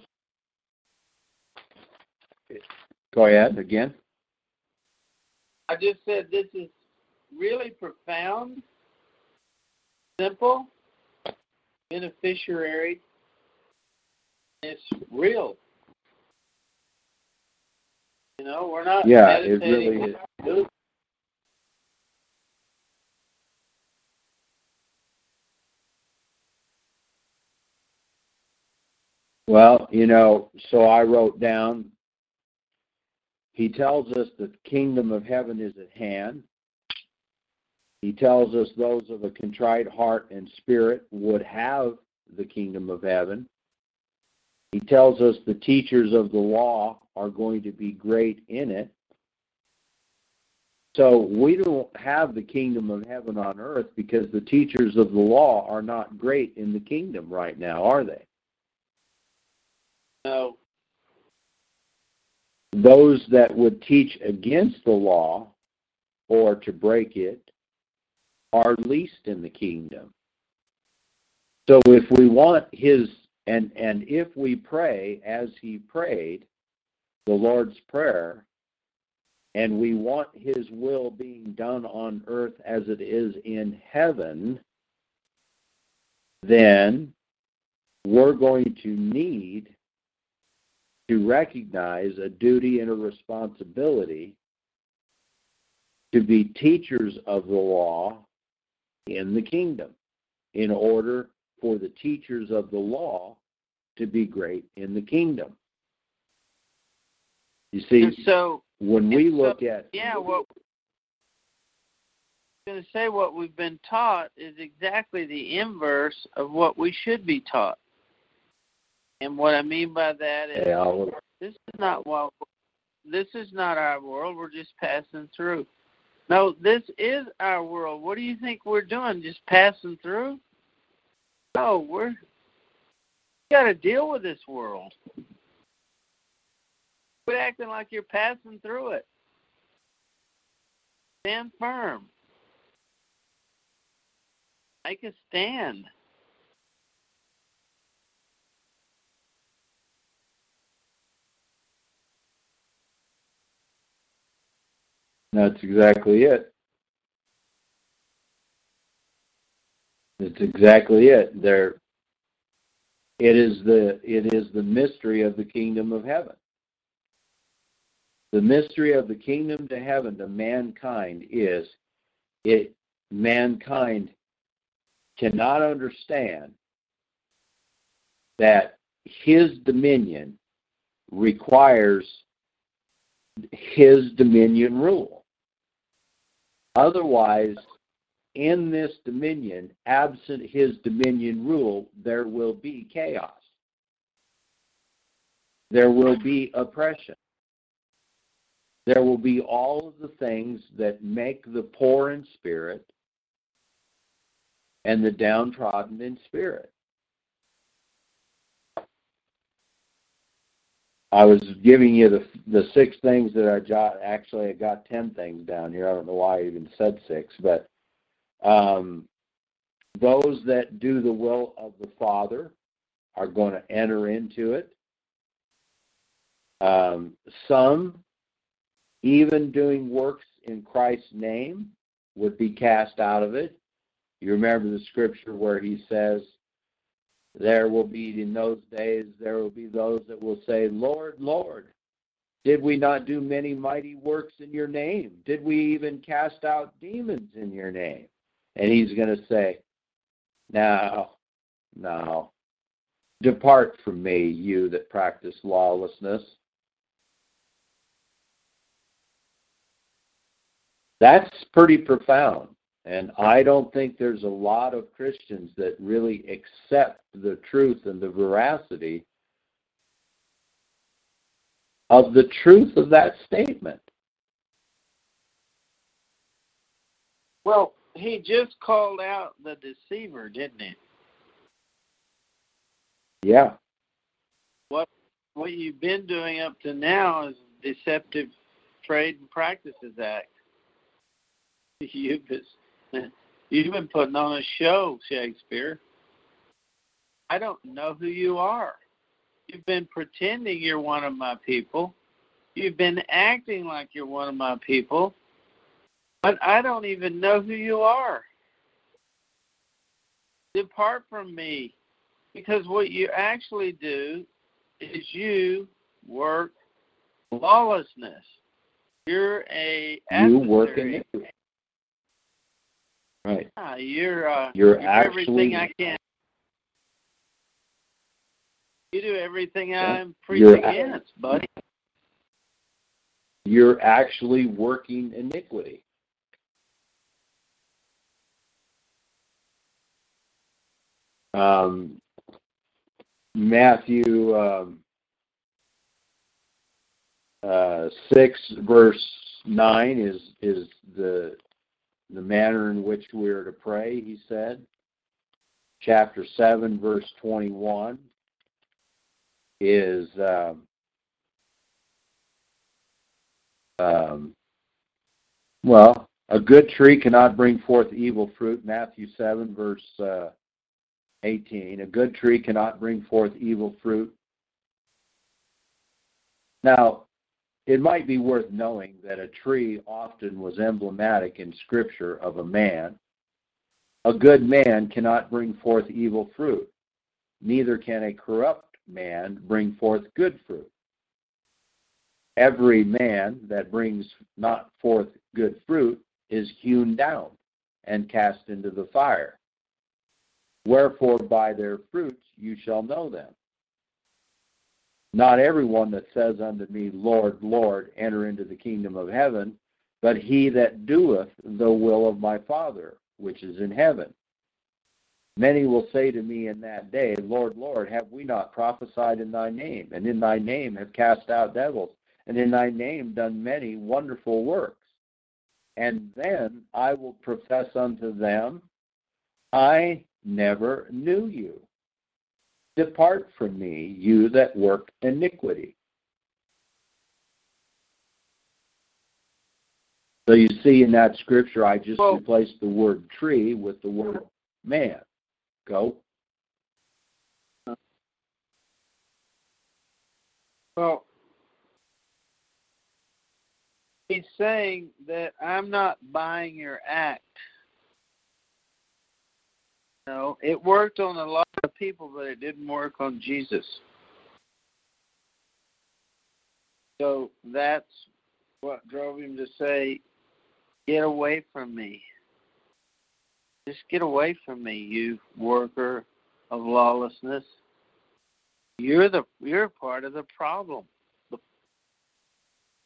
Go ahead again. I just said this is really profound, simple, beneficiary. It's real. You know, we're not Yeah, it really is. Well, you know, so I wrote down. He tells us that the kingdom of heaven is at hand. He tells us those of a contrite heart and spirit would have the kingdom of heaven. He tells us the teachers of the law are going to be great in it. So we don't have the kingdom of heaven on earth because the teachers of the law are not great in the kingdom right now, are they? No. Those that would teach against the law or to break it are least in the kingdom. So if we want his and and if we pray as he prayed the Lord's prayer and we want his will being done on earth as it is in heaven then we're going to need to recognize a duty and a responsibility to be teachers of the law in the kingdom in order for the teachers of the law to be great in the kingdom. You And see, so, when we and so- look at yeah, what I'm going to say what we've been taught is exactly the inverse of what we should be taught. And what I mean by that is Yeah, this is not what this is not our world. We're just passing through. No, this is our world. What do you think we're doing? Just passing through? No, we're we got to deal with this world. Quit acting like you're passing through it. Stand firm. Make a stand. That's exactly it. That's exactly it. There it is the it is the mystery of the kingdom of heaven. The mystery of the kingdom to heaven to mankind is it mankind cannot understand that his dominion requires his dominion rule. Otherwise, in this dominion, absent his dominion rule, there will be chaos. There will be oppression. There will be all of the things that make the poor in spirit and the downtrodden in spirit. I was giving you the the six things that I got. Actually, I got ten things down here. I don't know why I even said six, but um, those that do the will of the Father are going to enter into it. Um, some, even doing works in Christ's name, would be cast out of it. You remember the scripture where he says, There will be in those days, there will be those that will say, Lord, Lord, did we not do many mighty works in your name? Did we even cast out demons in your name? And he's going to say, No, no. Depart from me, you that practice lawlessness. That's pretty profound. And I don't think there's a lot of Christians that really accept the truth and the veracity of the truth of that statement. Well, he just called out the deceiver, didn't he? Yeah. What what you've been doing up to now is Deceptive Trade and Practices Act. You've been, you've been putting on a show, Shakespeare. I don't know who you are. You've been pretending you're one of my people. You've been acting like you're one of my people. But I don't even know who you are. Depart from me. Because what you actually do is you work lawlessness. You're a you work in it. Right. Yeah, you're uh, you're you actually everything I can. You do everything I'm You're preaching against, buddy. You're actually working iniquity. Um, Matthew um, uh, six verse nine is is the the manner in which we are to pray. He said. Chapter seven verse twenty one is um, um, well, a good tree cannot bring forth evil fruit. Matthew seven verse. Uh, 18. A good tree cannot bring forth evil fruit. Now, it might be worth knowing that a tree often was emblematic in Scripture of a man. A good man cannot bring forth evil fruit, neither can a corrupt man bring forth good fruit. Every man that brings not forth good fruit is hewn down and cast into the fire. Wherefore by their fruits you shall know them. Not everyone that says unto me, Lord, Lord, enter into the kingdom of heaven, but he that doeth the will of my Father, which is in heaven. Many will say to me in that day, Lord, Lord, have we not prophesied in thy name, and in thy name have cast out devils, and in thy name done many wonderful works? And then I will profess unto them, I never knew you. Depart from me, you that work iniquity. So you see in that scripture, I just Well- replaced the word tree with the word man. Go. Well, he's saying that I'm not buying your act. No, it worked on a lot of people, but it didn't work on Jesus. So that's what drove him to say, Get away from me. Just get away from me, you worker of lawlessness. You're the you're part of the problem.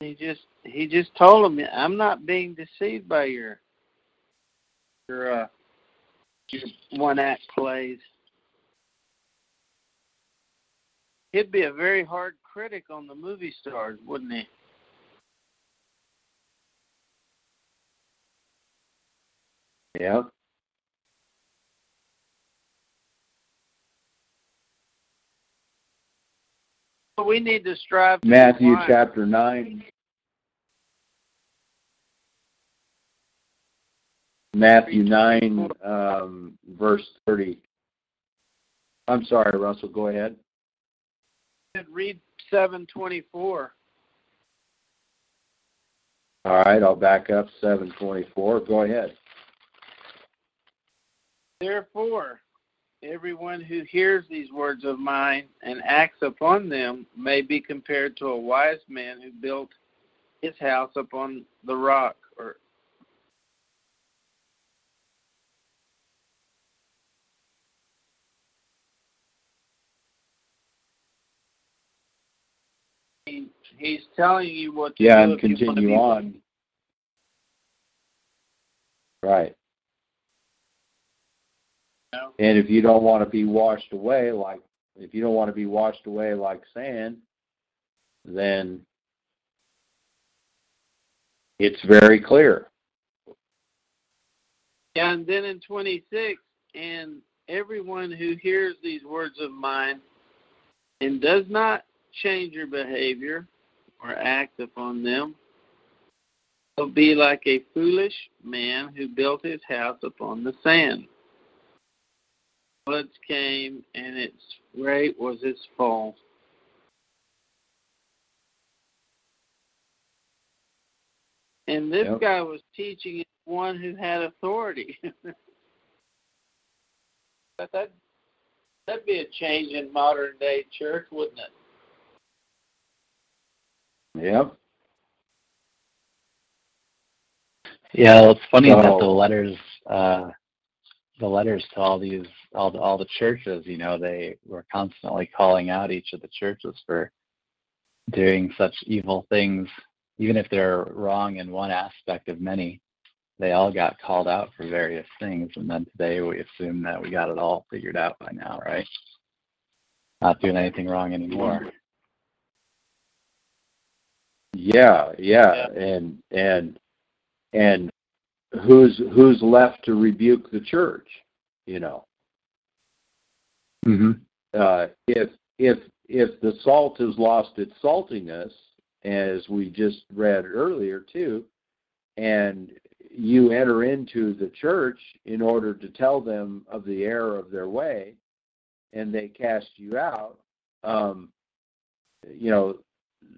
He just he just told him, I'm not being deceived by your your uh your one act plays. He'd be a very hard critic on the movie stars, wouldn't he? Yeah. We need to strive. To Matthew chapter 9. Matthew 9, um, verse 30. I'm sorry, Russell, go ahead. Read 724. All right, I'll back up 724. Go ahead. Therefore, everyone who hears these words of mine and acts upon them may be compared to a wise man who built his house upon the rock or he's telling you what to Yeah, do and want to continue on. Right. know? And if you don't want to be washed away like if you don't want to be washed away like sand, then it's very clear. Yeah, and then in 26, and everyone who hears these words of mine and does not change your behavior or act upon them will be like a foolish man who built his house upon the sand. Floods came, and its rate was its fall. And this Yep. guy was teaching one who had authority. that that'd be a change in modern day church, wouldn't it? Yep. Yeah, well, it's funny that the letters, uh, the letters to all these, all the, all the churches, you know, they were constantly calling out each of the churches for doing such evil things, even if they're wrong in one aspect of many. They all got called out for various things, and then today we assume that we got it all figured out by now, right? Not doing anything wrong anymore. Yeah, yeah, and and and who's who's left to rebuke the church? You know, Mm-hmm. uh, if if if the salt has lost its saltiness, as we just read earlier too, and you enter into the church in order to tell them of the error of their way, and they cast you out, um, you know,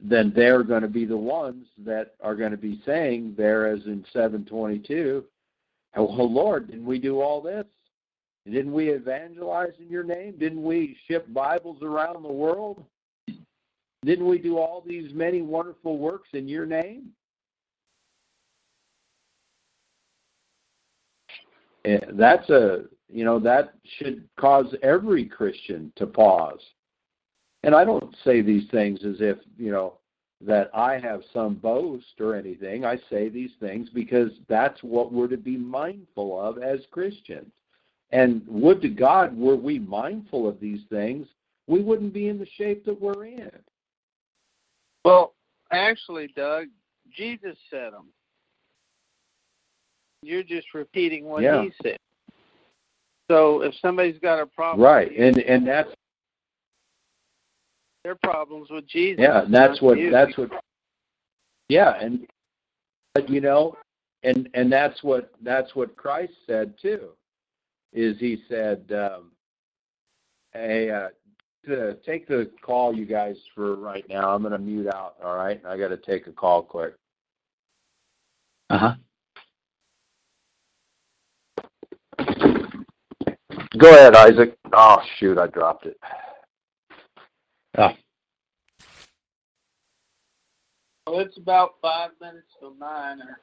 then they're going to be the ones that are going to be saying there, as in 722, oh Lord, didn't we do all this? Didn't we evangelize in your name? Didn't we ship Bibles around the world? Didn't we do all these many wonderful works in your name? Eh, That's a, you know, that should cause every Christian to pause. And I don't say these things as if, you know, that I have some boast or anything. I say these things because that's what we're to be mindful of as Christians. And would to God, were we mindful of these things, we wouldn't be in the shape that we're in. Well, actually, Doug, Jesus said them. You're just repeating what Yeah. he said. So if somebody's got a problem, Right. And and that's their problems with Jesus. yeah, and that's what you. that's what Yeah, and but you know, and and that's what that's what Christ said too. Is he said um hey uh to take the call you guys for right now. I'm going to mute out, all right? I got to take a call quick. Uh huh. Go ahead, Isaac. Oh shoot, I dropped it. Oh, Well, it's about five minutes till nine, or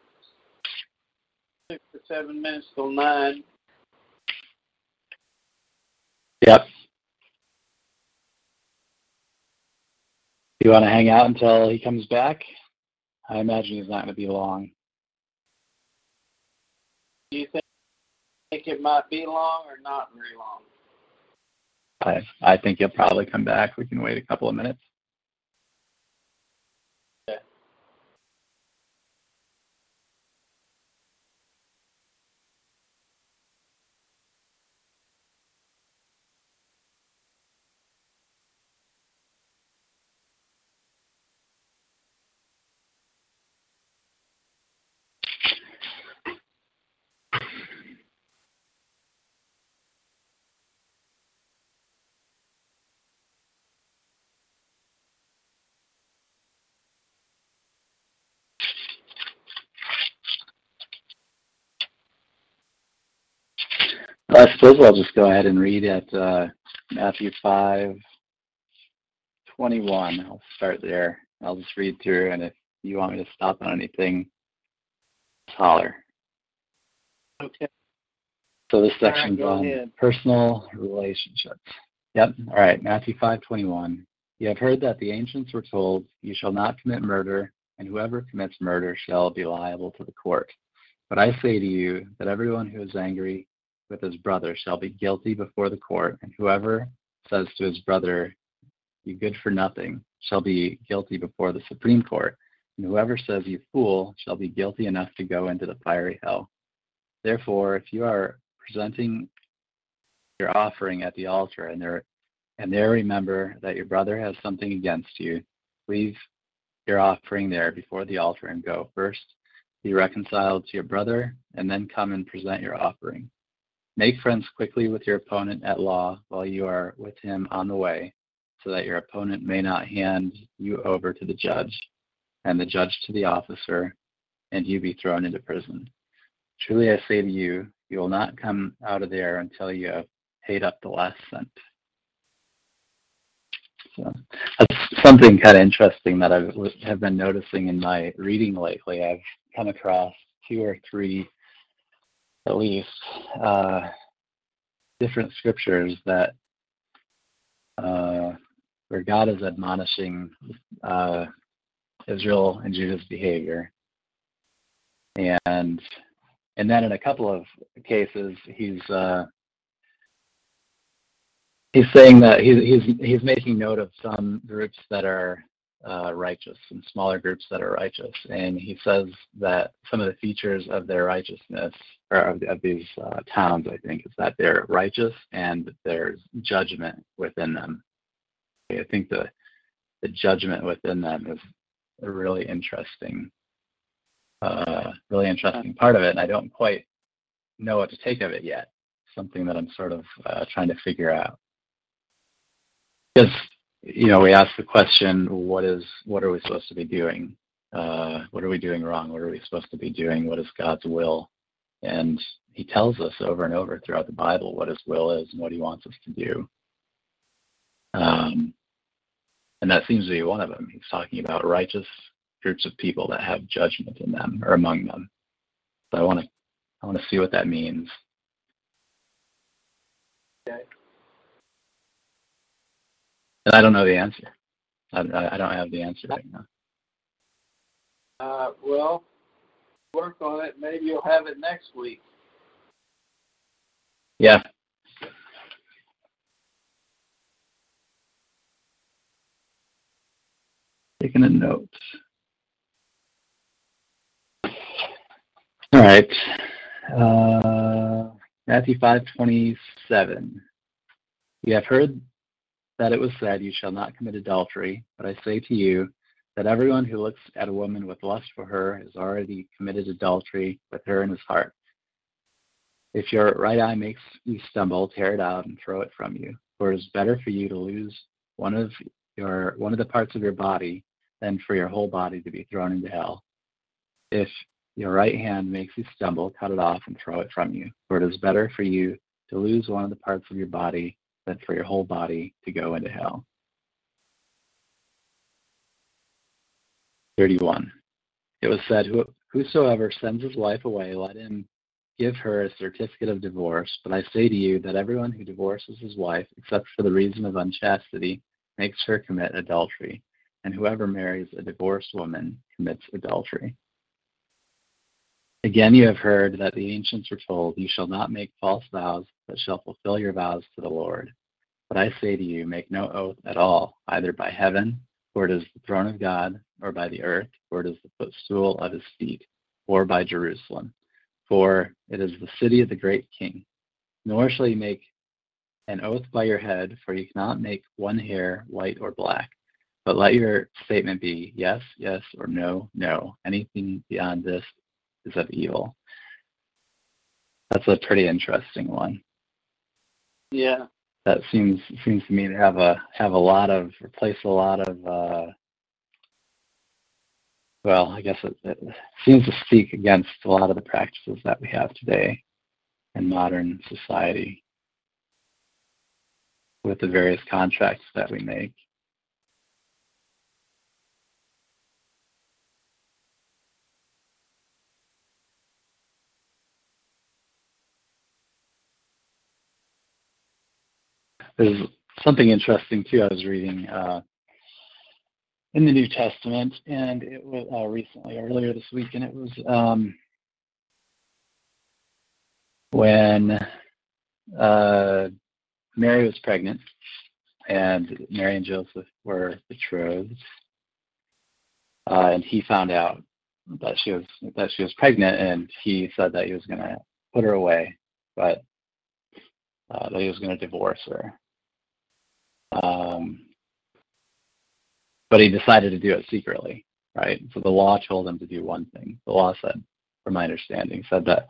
six to seven minutes till nine. Yep. You want to hang out until he comes back? I imagine he's not going to be long. Do you think, think it might be long or not very long? I I think he'll probably come back. We can wait a couple of minutes. I suppose I'll just go ahead and read at uh, Matthew 5, 21. I'll start there. I'll just read through, and if you want me to stop on anything, holler. Okay. So this section's go on ahead. personal relationships. Yep. All right. Matthew 5:21. You have heard that the ancients were told, "You shall not commit murder, and whoever commits murder shall be liable to the court." But I say to you that everyone who is angry with his brother shall be guilty before the court, and whoever says to his brother, "You good for nothing," shall be guilty before the supreme court, and whoever says, "You fool," shall be guilty enough to go into the fiery hell. Therefore, if you are presenting your offering at the altar and there and there remember that your brother has something against you, leave your offering there before the altar and go. First, be reconciled to your brother, and then come and present your offering. Make friends quickly with your opponent at law while you are with him on the way, so that your opponent may not hand you over to the judge, and the judge to the officer, and you be thrown into prison. Truly I say to you, you will not come out of there until you have paid up the last cent. So that's something kind of interesting that I have been noticing in my reading lately. I've come across two or three, at least, uh, different scriptures that uh, where God is admonishing uh, Israel and Judah's behavior, and and then in a couple of cases he's uh, he's saying that he's he's he's making note of some groups that are uh, righteous and smaller groups that are righteous, and he says that some of the features of their righteousness or of, of these uh, towns, I think, is that they're righteous and there's judgment within them. I think the the judgment within them is a really interesting, uh, really interesting part of it, and I don't quite know what to take of it yet. Something that I'm sort of uh, trying to figure out because you know we ask the question what is what are we supposed to be doing? Uh, what are we doing wrong? What are we supposed to be doing? What is god's will? And he tells us over and over throughout the bible what his will is and what he wants us to do. Um, and that seems to be one of them. He's talking about righteous groups of people that have judgment in them or among them. So i want to i want to see what that means. And i don't know the answer i, I don't have the answer right now Uh, well, work on it. Maybe you'll have it next week. Yeah. Taking a note. All right. Uh, Matthew five twenty seven. You have heard that it was said, "You shall not commit adultery." But I say to you that everyone who looks at a woman with lust for her has already committed adultery with her in his heart. If your right eye makes you stumble, tear it out and throw it from you. For it is better for you to lose one of your one of the parts of your body than for your whole body to be thrown into hell. If your right hand makes you stumble, cut it off and throw it from you. For it is better for you to lose one of the parts of your body than for your whole body to go into hell. 31. It was said, Whosoever sends his wife away, let him give her a certificate of divorce, but I say to you that everyone who divorces his wife, except for the reason of unchastity, makes her commit adultery, and whoever marries a divorced woman commits adultery. Again, you have heard that the ancients were told, You shall not make false vows, but shall fulfill your vows to the Lord. But I say to you, make no oath at all, either by heaven, for it is the throne of God, or by the earth, for it is the footstool of his feet, or by Jerusalem, for it is the city of the great king. Nor shall you make an oath by your head, for you cannot make one hair white or black. But let your statement be yes, yes, or no, no. Anything beyond this is of evil. That's a pretty interesting one. Yeah. That seems seems to me to have a have a lot of replace a lot of uh, well, I guess it, it seems to speak against a lot of the practices that we have today in modern society with the various contracts that we make. There's something interesting too. I was reading uh, in the New Testament, and it was uh, recently, earlier this week, and it was um, when uh, Mary was pregnant, and Mary and Joseph were betrothed, uh, and he found out that she was that she was pregnant, and he said that he was going to put her away, but uh, that he was going to divorce her. Um, but he decided to do it secretly, right? So the law told him to do one thing. The law said, from my understanding, said that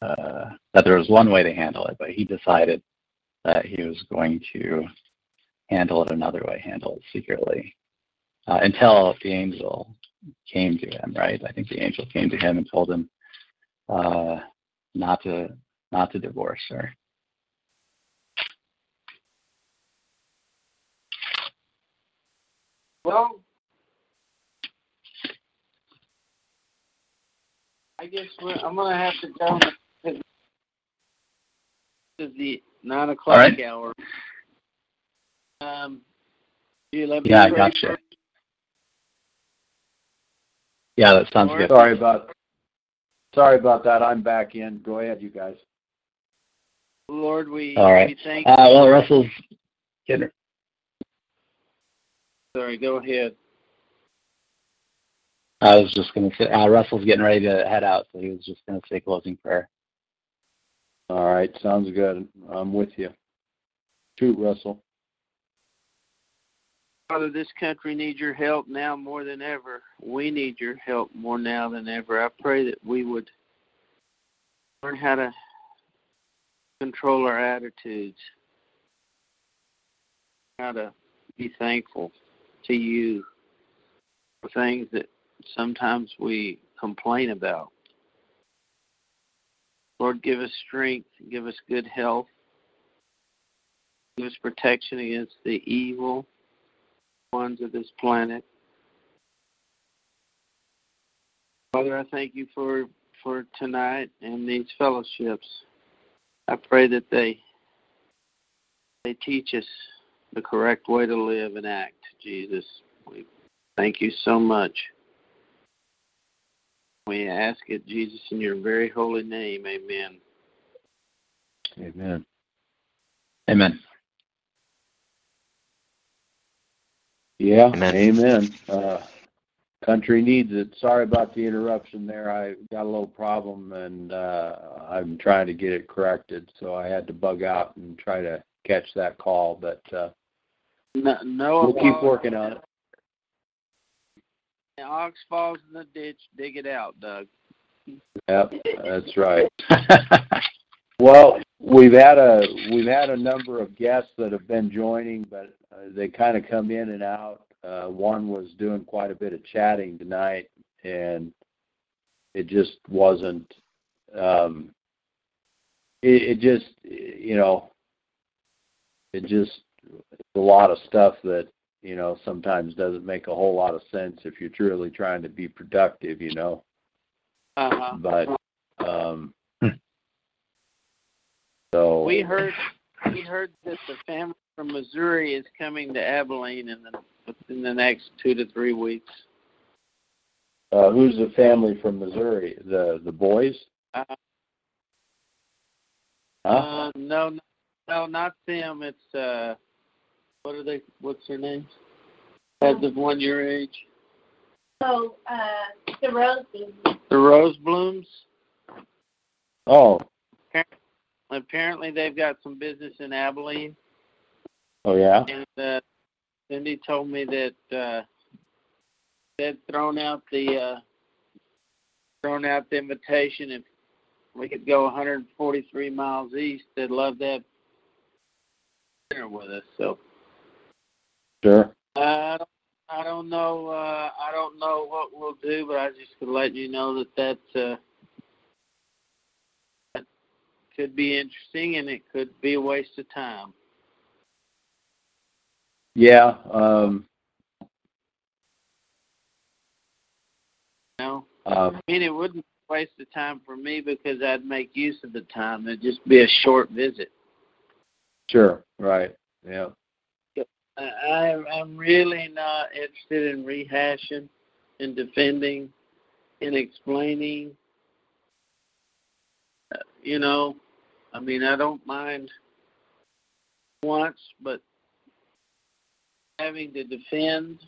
uh, that there was one way to handle it, but he decided that he was going to handle it another way, handle it secretly, uh, until the angel came to him. Right? I think the angel came to him and told him uh, not to not to divorce her. Well, I guess I'm going to have to go is the nine o'clock right. hour. Um, you let Yeah, I pray got you. Yeah, that sounds Alright. good. Sorry about sorry about that. I'm back in. Go ahead, you guys. Lord, we, All right. we thank Uh, well, Russell's getting Sorry, go ahead. I was just going to say, uh, Russell's getting ready to head out, so he was just going to say closing prayer. All right, sounds good. I'm with you. Shoot, Russell. Father, this country needs your help now more than ever. We need your help more now than ever. I pray that we would learn how to control our attitudes, how to be thankful to you things that sometimes we complain about. Lord, give us strength, give us good health, give us protection against the evil ones of this planet. Father, I thank you for for tonight and these fellowships. I pray that they they teach us the correct way to live and act, Jesus. We thank you so much. We ask it, Jesus, in your very holy name. Amen. Amen. Amen. Yeah, Amen. amen. Uh, country needs it. Sorry about the interruption there. I got a little problem and uh, I'm trying to get it corrected, so I had to bug out and try to catch that call. But uh, No, no we'll keep working on it. Ox falls in the ditch, dig it out, Doug. Yep, that's right. Well, we've had a we've had a number of guests that have been joining, but uh, they kind of come in and out. Uh, one was doing quite a bit of chatting tonight, and it just wasn't. Um, it, it just you know, it just it's a lot of stuff that you know sometimes doesn't make a whole lot of sense if you're truly trying to be productive, you know Uh-huh. but Um, Hmm. so We heard we heard that the family from Missouri is coming to Abilene in the within the next two to three weeks. uh, who's the family from Missouri? The the boys? Uh, Huh? Uh, no, no, not them. It's uh, what are they? What's their name? As of one year age, Oh, uh, the rose beans. the Rose Blooms. oh, Apparently, they've got some business in Abilene, oh yeah. and uh, Cindy told me that uh, they'd thrown out the uh, thrown out the invitation if we could go 143 miles east. They'd love to have dinner with us. So Sure. uh, I don't, know. Uh, I don't know what we'll do, but I just could let you know that that, uh, that could be interesting, and it could be a waste of time. Yeah. Um, know. um, I mean, it wouldn't waste the time for me because I'd make use of the time. It'd just be a short visit. Sure. Right. Yeah. I, I'm really not interested in rehashing and defending and explaining. Uh, you know, I mean, I don't mind once, but having to defend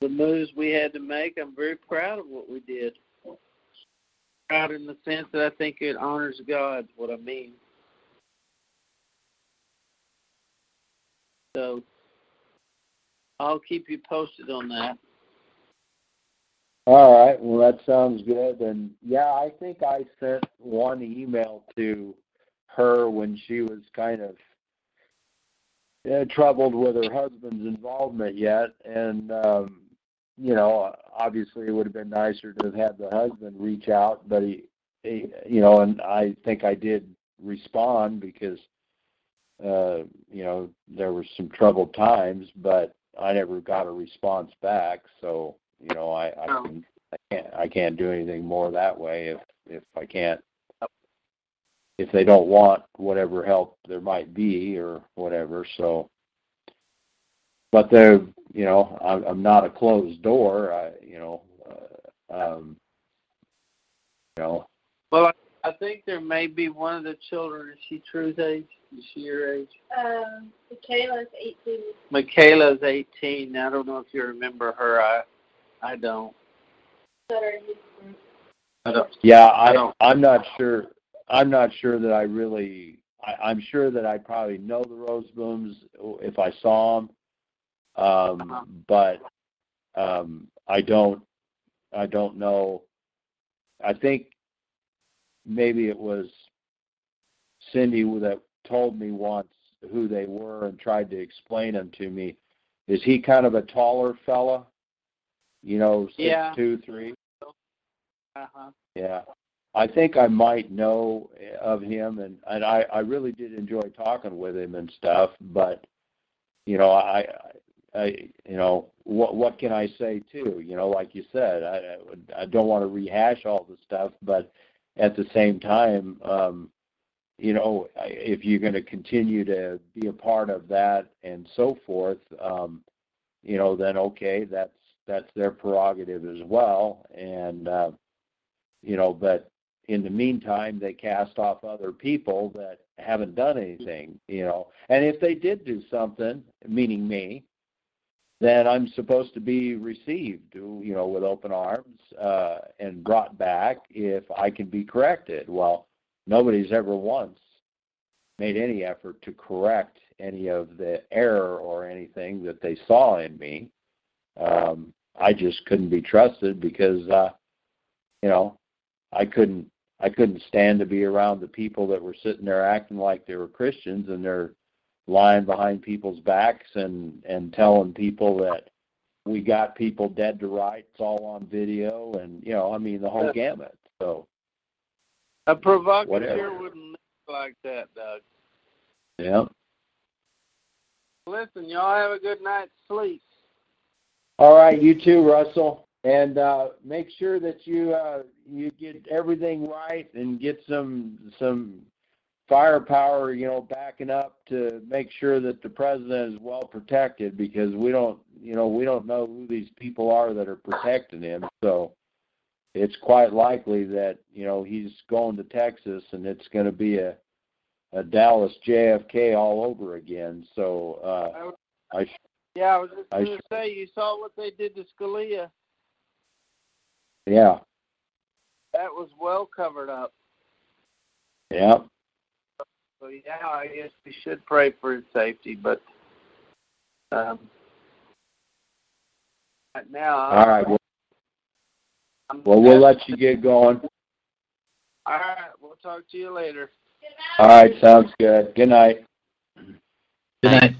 the moves we had to make, I'm very proud of what we did. Proud in the sense that I think it honors God, what I mean. So I'll keep you posted on that. All right. Well, that sounds good. And yeah, I think I sent one email to her when she was kind of uh, troubled with her husband's involvement yet. And, um, you know, obviously it would have been nicer to have had the husband reach out, but he, he you know, and I think I did respond because, uh, you know, there were some troubled times, but I never got a response back. So, you know, I, I Oh. can I can't I can't do anything more that way if if I can't if they don't want whatever help there might be or whatever. So, but they're you know I'm, I'm not a closed door. I you know uh, um, you know Well, I, I think there may be one of the children. Is she True's age? Is she your age? Um, Michaela's 18. Michaela's 18. I don't know if you remember her. I, I don't. That are in. I don't. yeah I I don't- I'm not sure I'm not sure that I really I, I'm sure that I probably know the Rose Booms if I saw them. Um, Uh-huh. but um, I don't I don't know. I think maybe it was Cindy that told me once who they were and tried to explain them to me. Is he kind of a taller fella? You know, six Yeah. two, three. Uh-huh. Yeah. I think I might know of him and, and I, I really did enjoy talking with him and stuff, but you know, I I you know, what what can I say too? You know, like you said, I I I don't want to rehash all the stuff, but at the same time, um you know, if you're going to continue to be a part of that and so forth, um, you know, then okay, that's that's their prerogative as well. And uh, you know, but in the meantime, they cast off other people that haven't done anything. You know, and if they did do something, meaning me, then I'm supposed to be received, you know, with open arms uh, and brought back if I can be corrected. Well, nobody's ever once made any effort to correct any of the error or anything that they saw in me. Um, I just couldn't be trusted because, uh, you know, I couldn't I couldn't stand to be around the people that were sitting there acting like they were Christians and they're lying behind people's backs and and telling people that we got people dead to rights all on video and you know I mean the whole gamut. So A provocateur Whatever. wouldn't like that, Doug. yeah. Listen, y'all have a good night's sleep. All right, you too, Russell. and uh, make sure that you uh, you get everything right and get some some firepower, you know, backing up to make sure that the president is well protected because we don't, you know, we don't know who these people are that are protecting him. So it's quite likely that you know he's going to Texas and it's going to be a a Dallas JFK all over again. So uh, I Yeah, I was just going to say, you saw what they did to Scalia. yeah That was well covered up. yeah So yeah, I guess we should pray for his safety, but um, right now, all right. Well, I'm, well we'll let you get going. All right, we'll talk to you later. Good night. All right, sounds good. Good night. Good night.